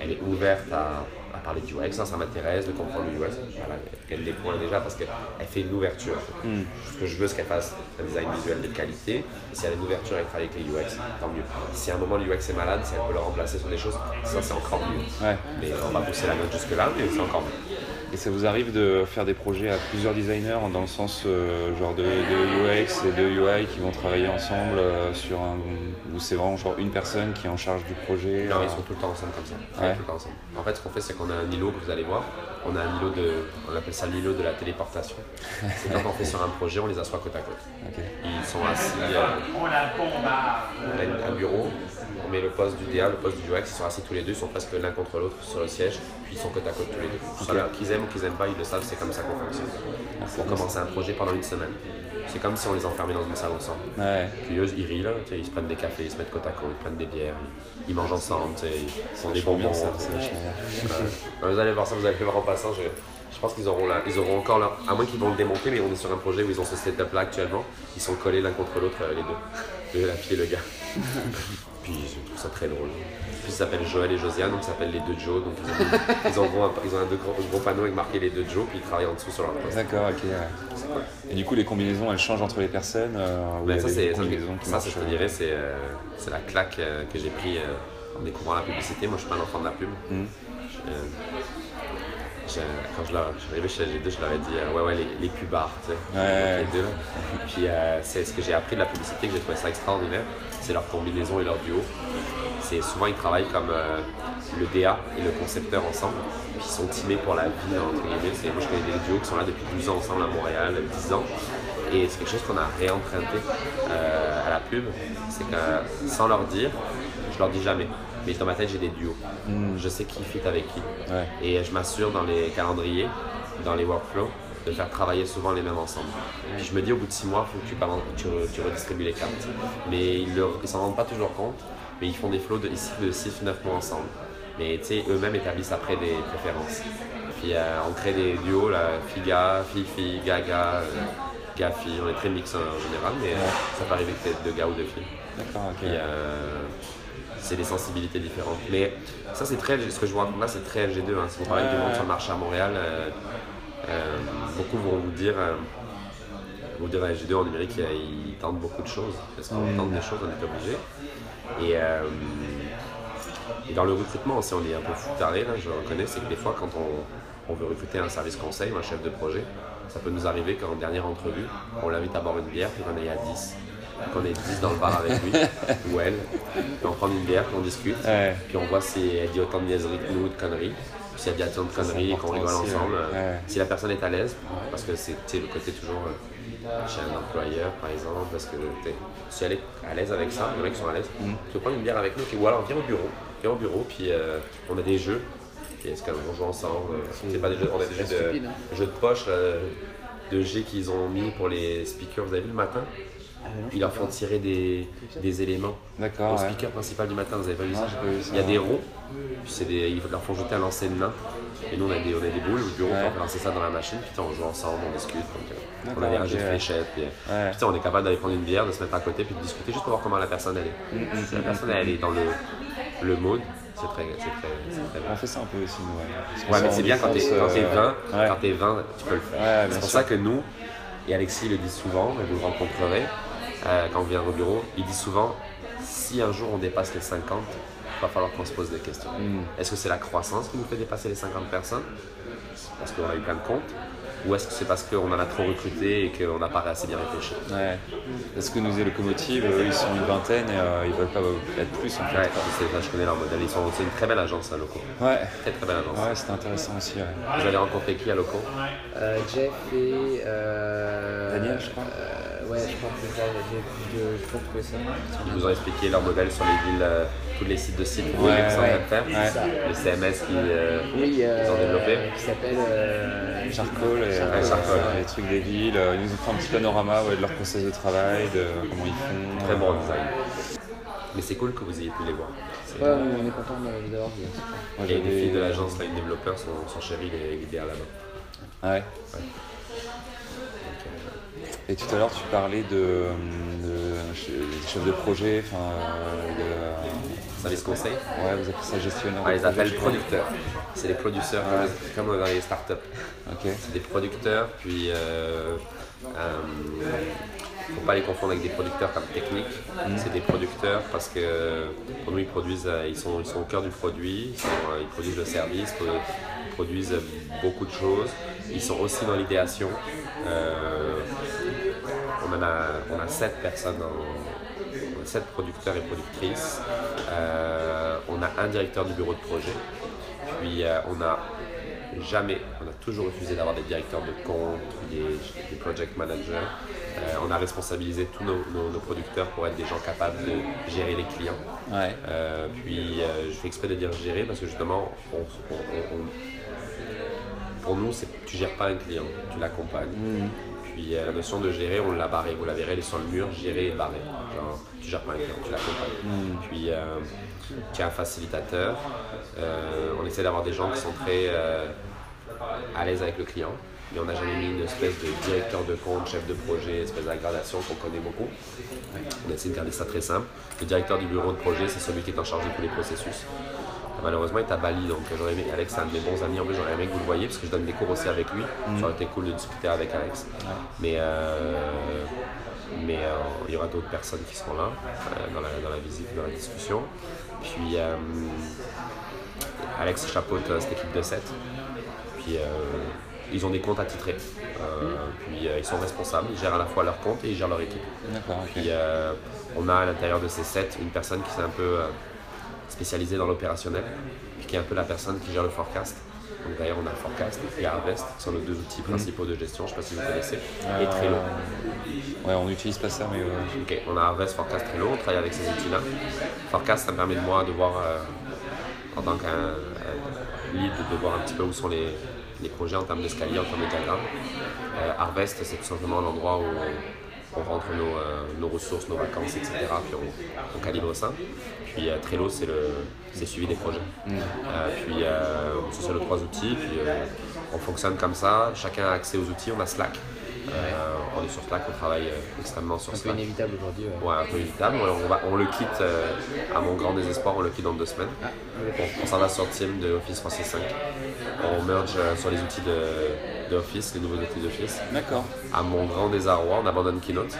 elle est ouverte à, à parler du UX, ça, ça m'intéresse de comprendre le UX. Voilà, qu'elle points déjà parce qu'elle fait une ouverture. Ce que je veux, c'est qu'elle fasse un design visuel de qualité. Et si elle a une ouverture, elle travaille avec les UX, tant mieux. Si à un moment le UX est malade, si elle peut le remplacer sur des choses, ça c'est encore mieux. Ouais. Mais on va pousser la note jusque-là, mais c'est encore mieux. Et ça vous arrive de faire des projets à plusieurs designers dans le sens euh, genre de, de, UX et de UI qui vont travailler ensemble euh, sur un. ou c'est vraiment genre une personne qui est en charge du projet Non, euh, ils sont tout le temps ensemble comme ça. Ils sont Ouais. tout le temps ensemble. En fait, ce qu'on fait, c'est qu'on a un îlot que vous allez voir. On a un îlot de. On appelle ça l'îlot de la téléportation. C'est quand on fait sur un projet, on les assoit côte à côte. Ils sont assis. on a un bureau, on met le poste du DA, le poste du UX, ils sont assis tous les deux, ils sont presque l'un contre l'autre sur le siège, puis ils sont côte à côte tous les deux. Qu'ils aiment ou qu'ils aiment pas, ils le savent, c'est comme ça qu'on fonctionne. Pour commencer un projet pendant une semaine. C'est comme si on les enfermait dans une salle ensemble. Ouais. Puis eux, ils rient là, ils se prennent des cafés, ils se mettent côte à côte, ils prennent des bières, ils, ils mangent ensemble, ils font des bonbons. ça. Vous allez voir ça, vous allez voir en passant. Je, je pense qu'ils auront, la- ils auront encore leur. À moins qu'ils vont le démonter, mais on est sur un projet où ils ont ce setup là actuellement. Ils sont collés l'un contre l'autre, euh, les deux. Le- La fille et le gars. Puis je trouve ça très drôle. Puis ils s'appellent Joël et Josiane, donc ils s'appellent les deux Joe. Donc ils ont, ils ont, un, ils ont un, deux gros, gros panneau avec marqué les deux Joe, puis ils travaillent en dessous sur leur poste. D'accord, ok. ouais. Et du coup, les combinaisons, elles changent entre les personnes euh, a ça, c'est ça, je te dirais, c'est, euh, c'est la claque euh, que j'ai pris euh, en découvrant la publicité. Moi, je suis pas un enfant de la pub. Mhm. Quand je, leur, je suis arrivé chez LG2, je leur ai dit euh, ouais, ouais, les, les pubards, tu sais. Ouais. Les deux. Puis euh, c'est ce que j'ai appris de la publicité, que j'ai trouvé ça extraordinaire, c'est leur combinaison et leur duo. C'est souvent ils travaillent comme euh, le DA et le concepteur ensemble, puis ils sont teamés pour la vie entre guillemets. C'est, moi je connais des duos qui sont là depuis 12 ans ensemble à Montréal, 10 ans. Et c'est quelque chose qu'on a réemprunté à la pub, c'est que sans leur dire, je leur dis jamais. Mais dans ma tête j'ai des duos. Je sais qui fit avec qui. Ouais. Et je m'assure dans les calendriers, dans les workflows, de faire travailler souvent les mêmes ensemble. Puis je me dis au bout de six mois, il faut que tu, tu, re- tu redistribues les cartes. Mais ils ne s'en rendent pas toujours compte, mais ils font des flows de, ici de 6 ou 9 mois ensemble. Mais tu sais, eux-mêmes établissent après des préférences. Puis euh, on crée des duos, là, Figa, Fifi, Gaga, euh, Gaffi, on est très mix en général, mais euh, ça peut arriver que t'aies deux gars ou deux filles. D'accord, ok. Puis, euh, c'est des sensibilités différentes. Mais ça, c'est très. Ce que je vous raconte là, c'est très LG2. Hein. Si vous parlez du monde sur le marché à Montréal, euh, euh, beaucoup vont vous dire. euh, vous dire à LG2 en numérique, euh, ils tentent beaucoup de choses. Parce qu'on tente des choses, on est obligé. Et, et dans le recrutement aussi, on est un peu fou taré, là, je le reconnais, c'est que des fois, quand on, on veut recruter un service conseil ou un chef de projet, ça peut nous arriver qu'en dernière entrevue, on l'invite à boire une bière, puis qu'on est à 10. Qu'on est 10 dans le bar avec lui ou elle, puis on prend une bière, puis on discute, Ouais. puis on voit si elle dit autant de niaiseries que nous, de conneries. Puis si elle dit autant de conneries et qu'on rigole aussi, ensemble, ouais. Ouais. si la personne est à l'aise, parce que c'est le côté toujours euh, chez un employeur par exemple, parce que si elle est à l'aise avec ça, les mecs sont à l'aise, Mm. tu peux prendre une bière avec nous, puis ou alors viens au bureau, viens au bureau, puis euh, on a des jeux, puis est-ce qu'on joue ensemble, euh, c'est pas des jeux, on a des jeux de, stupide, hein. jeux de poche, euh, de G qu'ils ont mis pour les speakers, vous avez vu le matin? Ah, Ils leur font tirer des, des éléments D'accord. au ouais. speaker principal du matin, vous avez pas vu Non, ça j'ai pas vu ça. Il y a des ronds, puis des, ils leur font jeter un lancer de nain. Et nous on a des, on a des boules au bureau, Ouais. on fait lancer ça dans la machine, puis on joue ensemble, on discute. Donc, on a des ok, rangées de fléchettes. Puis, Ouais. sais, on est capable d'aller prendre une bière, de se mettre à côté, puis de discuter juste pour voir comment la personne elle Mm, est. Si la personne elle est dans le, le mood, c'est très, c'est très, très bien. On fait ça un peu aussi, nous. Ouais, mais c'est bien quand t'es quand t'es euh, 20, ouais. quand t'es 20, tu peux le faire. C'est pour sûr. ça que nous, et Alexis le dit souvent, et vous le rencontrerez euh, quand on vient au bureau, il dit souvent si un jour on dépasse les 50, il va falloir qu'on se pose des questions. Mm. Est-ce que c'est la croissance qui nous fait dépasser les 50 personnes? Parce qu'on a eu plein de comptes Ou est-ce que c'est parce qu'on en a trop recruté et qu'on n'a pas assez bien réfléchi? Ouais. Parce que nous, les locomotives, eux, ils sont une vingtaine et euh, ils veulent pas être plus en fait. Ouais, ça, je connais leur modèle. Ils sont, c'est une très belle agence à Loco. Ouais. Très très belle agence. Ouais, c'était intéressant aussi. ouais. Vous avez rencontré qui à Loco? Euh, Jeff et. Euh, Daniel, je crois. Ouais, je crois que c'est ça. J'ai plus de. Je ça. Ils vous ont expliqué leur modèle sur les villes, euh, tous les sites de sites Ouais, web qu'ils sont en train de faire. ouais. ça. Le CMS qui, euh, Oui, euh, qu'ils ont développé. Qui s'appelle. Euh, Charcoal et Charcoal, euh, Charcoal, ouais, les trucs des villes. Ils nous ont fait un petit panorama ouais, de leur process de travail, de comment ils font. Très bon design. Mais c'est cool que vous ayez pu les voir. Ouais, on est content de les avoir vus. Et les filles de l'agence Line Developer sont, sont chéries, les, les là-bas. Ouais. Euh, Et tout à l'heure, tu parlais de, de ch- chef de projet, enfin, euh, service conseil. ouais, vous appelez ça gestionnaire. On de les projet, appelle je crois. producteurs. C'est des producteurs comme, comme dans les startups. Ok. C'est des producteurs, puis euh, euh, faut pas les confondre avec des producteurs comme technique. C'est des producteurs parce que pour nous ils produisent, euh, ils sont, ils sont au cœur du produit, ils, sont, euh, ils produisent le service, pour- produisent beaucoup de choses. Ils sont aussi dans l'idéation. Euh, on, en a, on a sept personnes, en- sept producteurs et productrices. Euh, on a un directeur du bureau de projet. Puis euh, on a jamais, on a toujours refusé d'avoir des directeurs de compte, des, des project managers. Euh, on a responsabilisé tous nos, nos- nos producteurs pour être des gens capables de gérer les clients. Ouais. Euh, puis euh, je fais exprès de dire gérer parce que justement, on- on- on- on- pour nous, c'est, tu gères pas un client, tu l'accompagnes. Puis euh, la notion de gérer, on l'a barré. Vous la verrez, elle est sur le mur, gérer et barré. Genre, tu gères pas un client, tu l'accompagnes. Puis euh, tu es un facilitateur. Euh, on essaie d'avoir des gens qui sont très euh, à l'aise avec le client. Mais on n'a jamais mis une espèce de directeur de compte, chef de projet, espèce d'aggradation qu'on connaît beaucoup. On a essayé de garder ça très simple. Le directeur du bureau de projet, c'est celui qui est en charge de tous les processus. Malheureusement, il est à Bali, donc j'aurais aimé, Alex, c'est un de mes bons amis, en plus j'aurais aimé que vous le voyiez, parce que je donne des cours aussi avec lui. Ça aurait été cool de discuter avec Alex. Mais, euh, mais euh, il y aura d'autres personnes qui seront là, euh, dans, la, dans la visite, dans la discussion. Puis Alex chapeaute cette équipe de 7. Puis ils ont des comptes attitrés. Euh, Puis euh, ils sont responsables, ils gèrent à la fois leur compte et ils gèrent leur équipe. D'accord. Puis euh, on a à l'intérieur de ces sept une personne qui s'est un peu euh, spécialisée dans l'opérationnel, qui est un peu la personne qui gère le forecast. Donc d'ailleurs on a Forecast et Harvest qui sont nos deux outils principaux de gestion, je ne sais pas si vous connaissez, et Trello. Ouais, on n'utilise pas ça, mais euh, Ok, on a Harvest, Forecast, Trello, on travaille avec ces outils-là. Forecast, ça me permet de moi de voir, euh, en tant qu'un euh, lead, de voir un petit peu où sont les, les projets en termes d'escalier, en termes de diagramme. Euh, Harvest, c'est tout simplement l'endroit où on, rentre nos, euh, nos ressources, nos vacances, etc. Puis on, on calibre ça. Puis euh, Trello, c'est le suivi des projets. Euh, puis ce sont les trois outils. Puis on fonctionne comme ça. Chacun a accès aux outils. On a Slack. On est sur Slack, on travaille extrêmement sur Un peu Slack. inévitable aujourd'hui. ouais. Ouais, un peu évitable. Alors, on, va- on le quitte, à mon grand désespoir, on le quitte dans deux semaines. On, on s'en va sur Team de Office 365. On merge sur les outils de, de Office, les nouveaux outils d'Office. d'accord. À mon grand désarroi, on abandonne Keynote.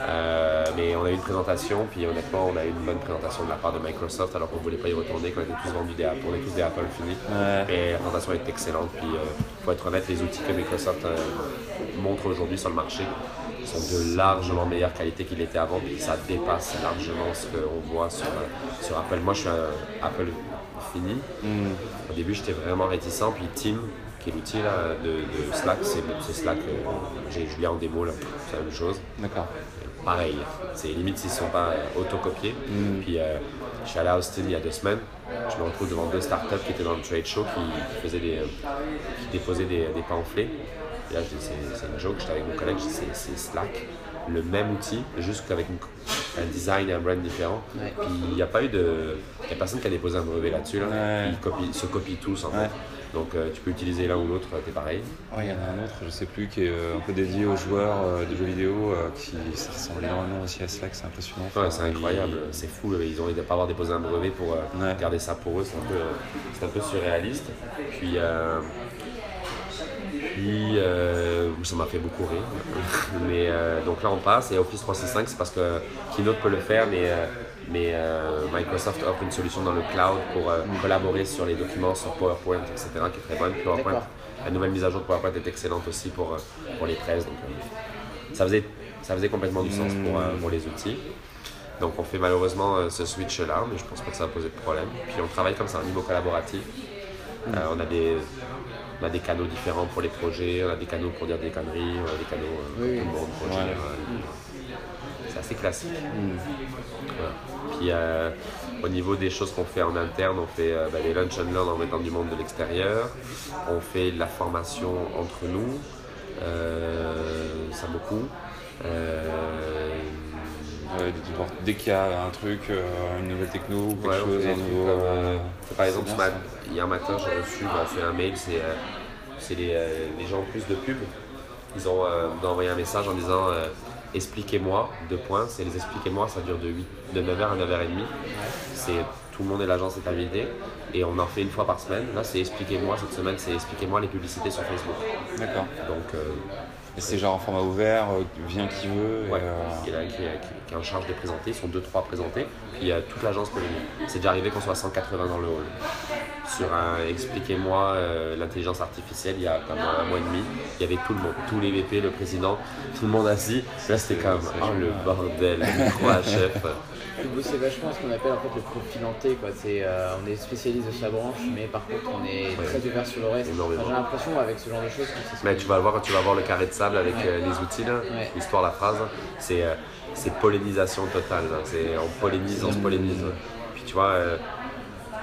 Euh, mais on a eu une présentation, puis honnêtement, on a eu une bonne présentation de la part de Microsoft, alors qu'on ne voulait pas y retourner, qu'on était tous vendus des Apple, on est tous des Apple finis. Ouais. Et la présentation est excellente, puis euh, faut être honnête, les outils que Microsoft euh, montre aujourd'hui sur le marché sont de largement meilleure qualité qu'ils l'étaient avant, puis ça dépasse largement ce qu'on voit sur, euh, sur Apple. Moi, je suis un Apple fini. Au début, j'étais vraiment réticent, puis Team, qui est l'outil de, de Slack, c'est Slack, euh, j'ai Julien en démo, là, c'est la même chose D'accord. pareil. C'est limite s'ils ne sont pas autocopiés. Puis euh, je suis allé à Austin il y a deux semaines. Je me retrouve devant deux startups qui étaient dans le trade show qui, qui faisaient des, euh, qui déposaient des, des pamphlets. Et là, je dis, c'est une joke. J'étais avec mon collègue, je dis, c'est Slack, le même outil, juste qu'avec un design et un brand différent. Ouais. Puis il n'y a pas eu de. Il n'y a personne qui a déposé un brevet là-dessus. Là. Ouais. Ils, copient- se copient tous en Ouais. fait. Donc euh, tu peux utiliser l'un ou l'autre, t'es pareil. Ouais, il y en a un autre, je sais plus, qui est euh, un peu dédié aux joueurs euh, de jeux vidéo, euh, qui ça ressemble énormément aussi à Slack, c'est impressionnant. Ouais, c'est incroyable, c'est fou. Ils ont envie de pas avoir déposé un brevet pour euh, Ouais. garder ça pour eux, c'est un peu, un peu surréaliste. Puis, euh, puis euh, ça m'a fait beaucoup rire. mais euh, donc là on passe et Office 365 c'est parce que Keynote peut le faire, mais, euh, mais euh, Microsoft offre une solution dans le cloud pour euh, collaborer sur les documents, sur PowerPoint, etc. qui est très bonne. PowerPoint, la nouvelle mise à jour de PowerPoint est excellente aussi pour, euh, pour les presses. Donc, euh, ça, faisait, ça faisait complètement du sens pour, euh, pour les outils. Donc on fait malheureusement ce switch là, mais je pense pas que ça va poser de problème. Puis on travaille comme ça au niveau collaboratif. Euh, on, a des, on a des canaux différents pour les projets, on a des canaux pour dire des conneries, on a des canaux pour tout le monde, pour. C'est assez classique. Voilà. Puis euh, au niveau des choses qu'on fait en interne, on fait euh, bah, les lunch and learn en mettant du monde de l'extérieur, on fait de la formation entre nous, euh, ça beaucoup. Euh, Ouais, dès qu'il y a un truc, une nouvelle techno ou quelque Ouais, chose, un nouveau. comme, par exemple, bien, hier matin, j'ai reçu bah, fait un mail, c'est c'est les, les gens en plus de pub. Ils ont, euh, envoyé un message en disant euh, Expliquez-moi, deux points. C'est les Expliquez-moi, ça dure de, 8, de 9h à 9h30. C'est Tout le monde et l'agence est invité. Et on en fait une fois par semaine. Là, c'est Expliquez-moi. Cette semaine, c'est Expliquez-moi les publicités sur Facebook. D'accord. Donc, euh, Et c'est genre en format ouvert, euh, vient qui veut. Ouais, euh, il y en a un qui, est- qui- est en charge de présenter, ils sont deux, trois présentés, puis euh, toute l'agence peut venir. C'est déjà arrivé qu'on soit 180 dans le hall. Sur un Expliquez-moi euh, l'intelligence artificielle, il y a comme un mois et demi, il y avait tout le monde, tous les VP, le président, tout le monde assis. Là, c'était comme, oh le bordel, le trois chef. Bossez vachement ce qu'on appelle en fait le profilanté. Quoi. C'est, euh, on est spécialiste de sa branche, mais par contre on est Ouais. très ouvert sur le reste. Enfin, j'ai l'impression avec ce genre de choses que c'est Mais tu vas le voir quand tu vas voir le carré de sable avec Ouais. euh, les outils, là, Ouais. l'histoire, la phrase, c'est euh, c'est pollinisation totale. là. C'est, on pollinise, on se pollinise. Puis tu vois,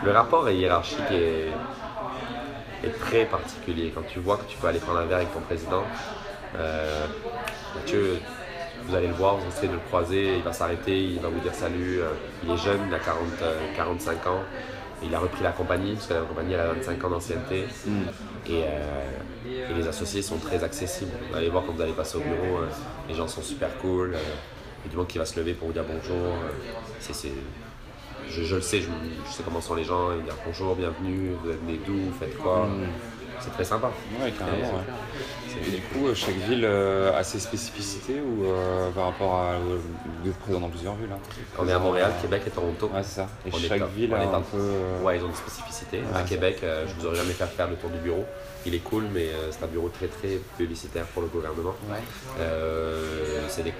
le rapport hiérarchique est, est très particulier. Quand tu vois que tu peux aller prendre un verre avec ton président, Mathieu, vous allez le voir, vous essayez de le croiser, il va s'arrêter, il va vous dire salut. euh, il est jeune, il a 40, euh, 45 ans. Il a repris la compagnie, parce que la compagnie elle a 25 ans d'ancienneté. Et, euh, et les associés sont très accessibles. Vous allez voir quand vous allez passer au bureau, euh, les gens sont super cool. euh, il y a du monde qui va se lever pour vous dire bonjour. euh, je, je le sais, je, je sais comment sont les gens. Ils disent bonjour, bienvenue, vous êtes né d'où, vous faites quoi. C'est très sympa. Ouais, carrément. Et- ouais. Et du coup, euh, chaque ville euh, a ses spécificités ou euh, par rapport à. Vous êtes présent dans plusieurs villes. Hein. On est à Montréal, Québec et Toronto. Ouais, c'est ça. Et On est chaque top. ville On a est un peu. euh, Ouais, ils ont des spécificités. à Québec, euh, je vous aurais jamais fait faire le tour du bureau. Il est cool, mais euh, c'est un bureau très très publicitaire pour le gouvernement. Ouais. Euh, c'est des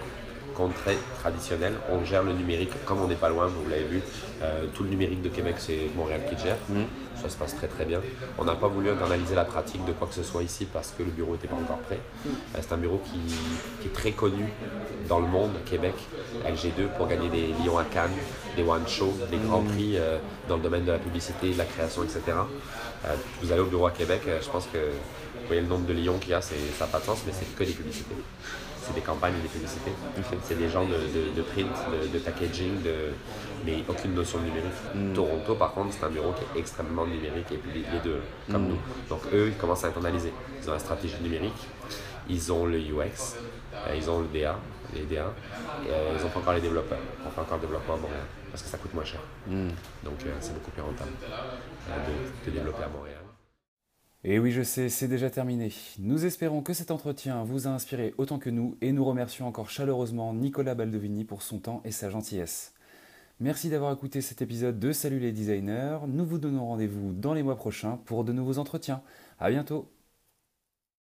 contrées traditionnelles. On gère le numérique comme on n'est pas loin, vous l'avez vu. Euh, tout le numérique de Québec, c'est Montréal qui le gère. Mhm. Ça se passe très très bien. On n'a pas voulu internaliser la pratique de quoi que ce soit ici parce que le bureau n'était pas encore prêt. Euh, c'est un bureau qui, qui est très connu dans le monde, Québec, LG2, pour gagner des Lions à Cannes, des One Show, des grands prix euh, dans le domaine de la publicité, de la création, etc. Vous allez au bureau à Québec, je pense que vous voyez le nombre de Lions qu'il y a, ça n'a pas de sens, mais c'est que des publicités. C'est des campagnes et des publicités. C'est des gens de, de- de print, de, de packaging, de, mais aucune notion de numérique. Toronto, par contre, c'est un bureau qui est extrêmement numérique et les deux, comme nous. Donc eux, ils commencent à internaliser. Ils ont la stratégie numérique, ils ont le UX, euh, ils ont le DA, les DA, et euh, ils n'ont pas encore les développeurs. On fait encore le développement à Montréal parce que ça coûte moins cher. hmm. Donc euh, c'est beaucoup plus rentable de, de développer à Montréal. Et oui, je sais, c'est déjà terminé. Nous espérons que cet entretien vous a inspiré autant que nous et nous remercions encore chaleureusement Nicolas Baldovini pour son temps et sa gentillesse. Merci d'avoir écouté cet épisode de Salut les designers. Nous vous donnons rendez-vous dans les mois prochains pour de nouveaux entretiens. À bientôt!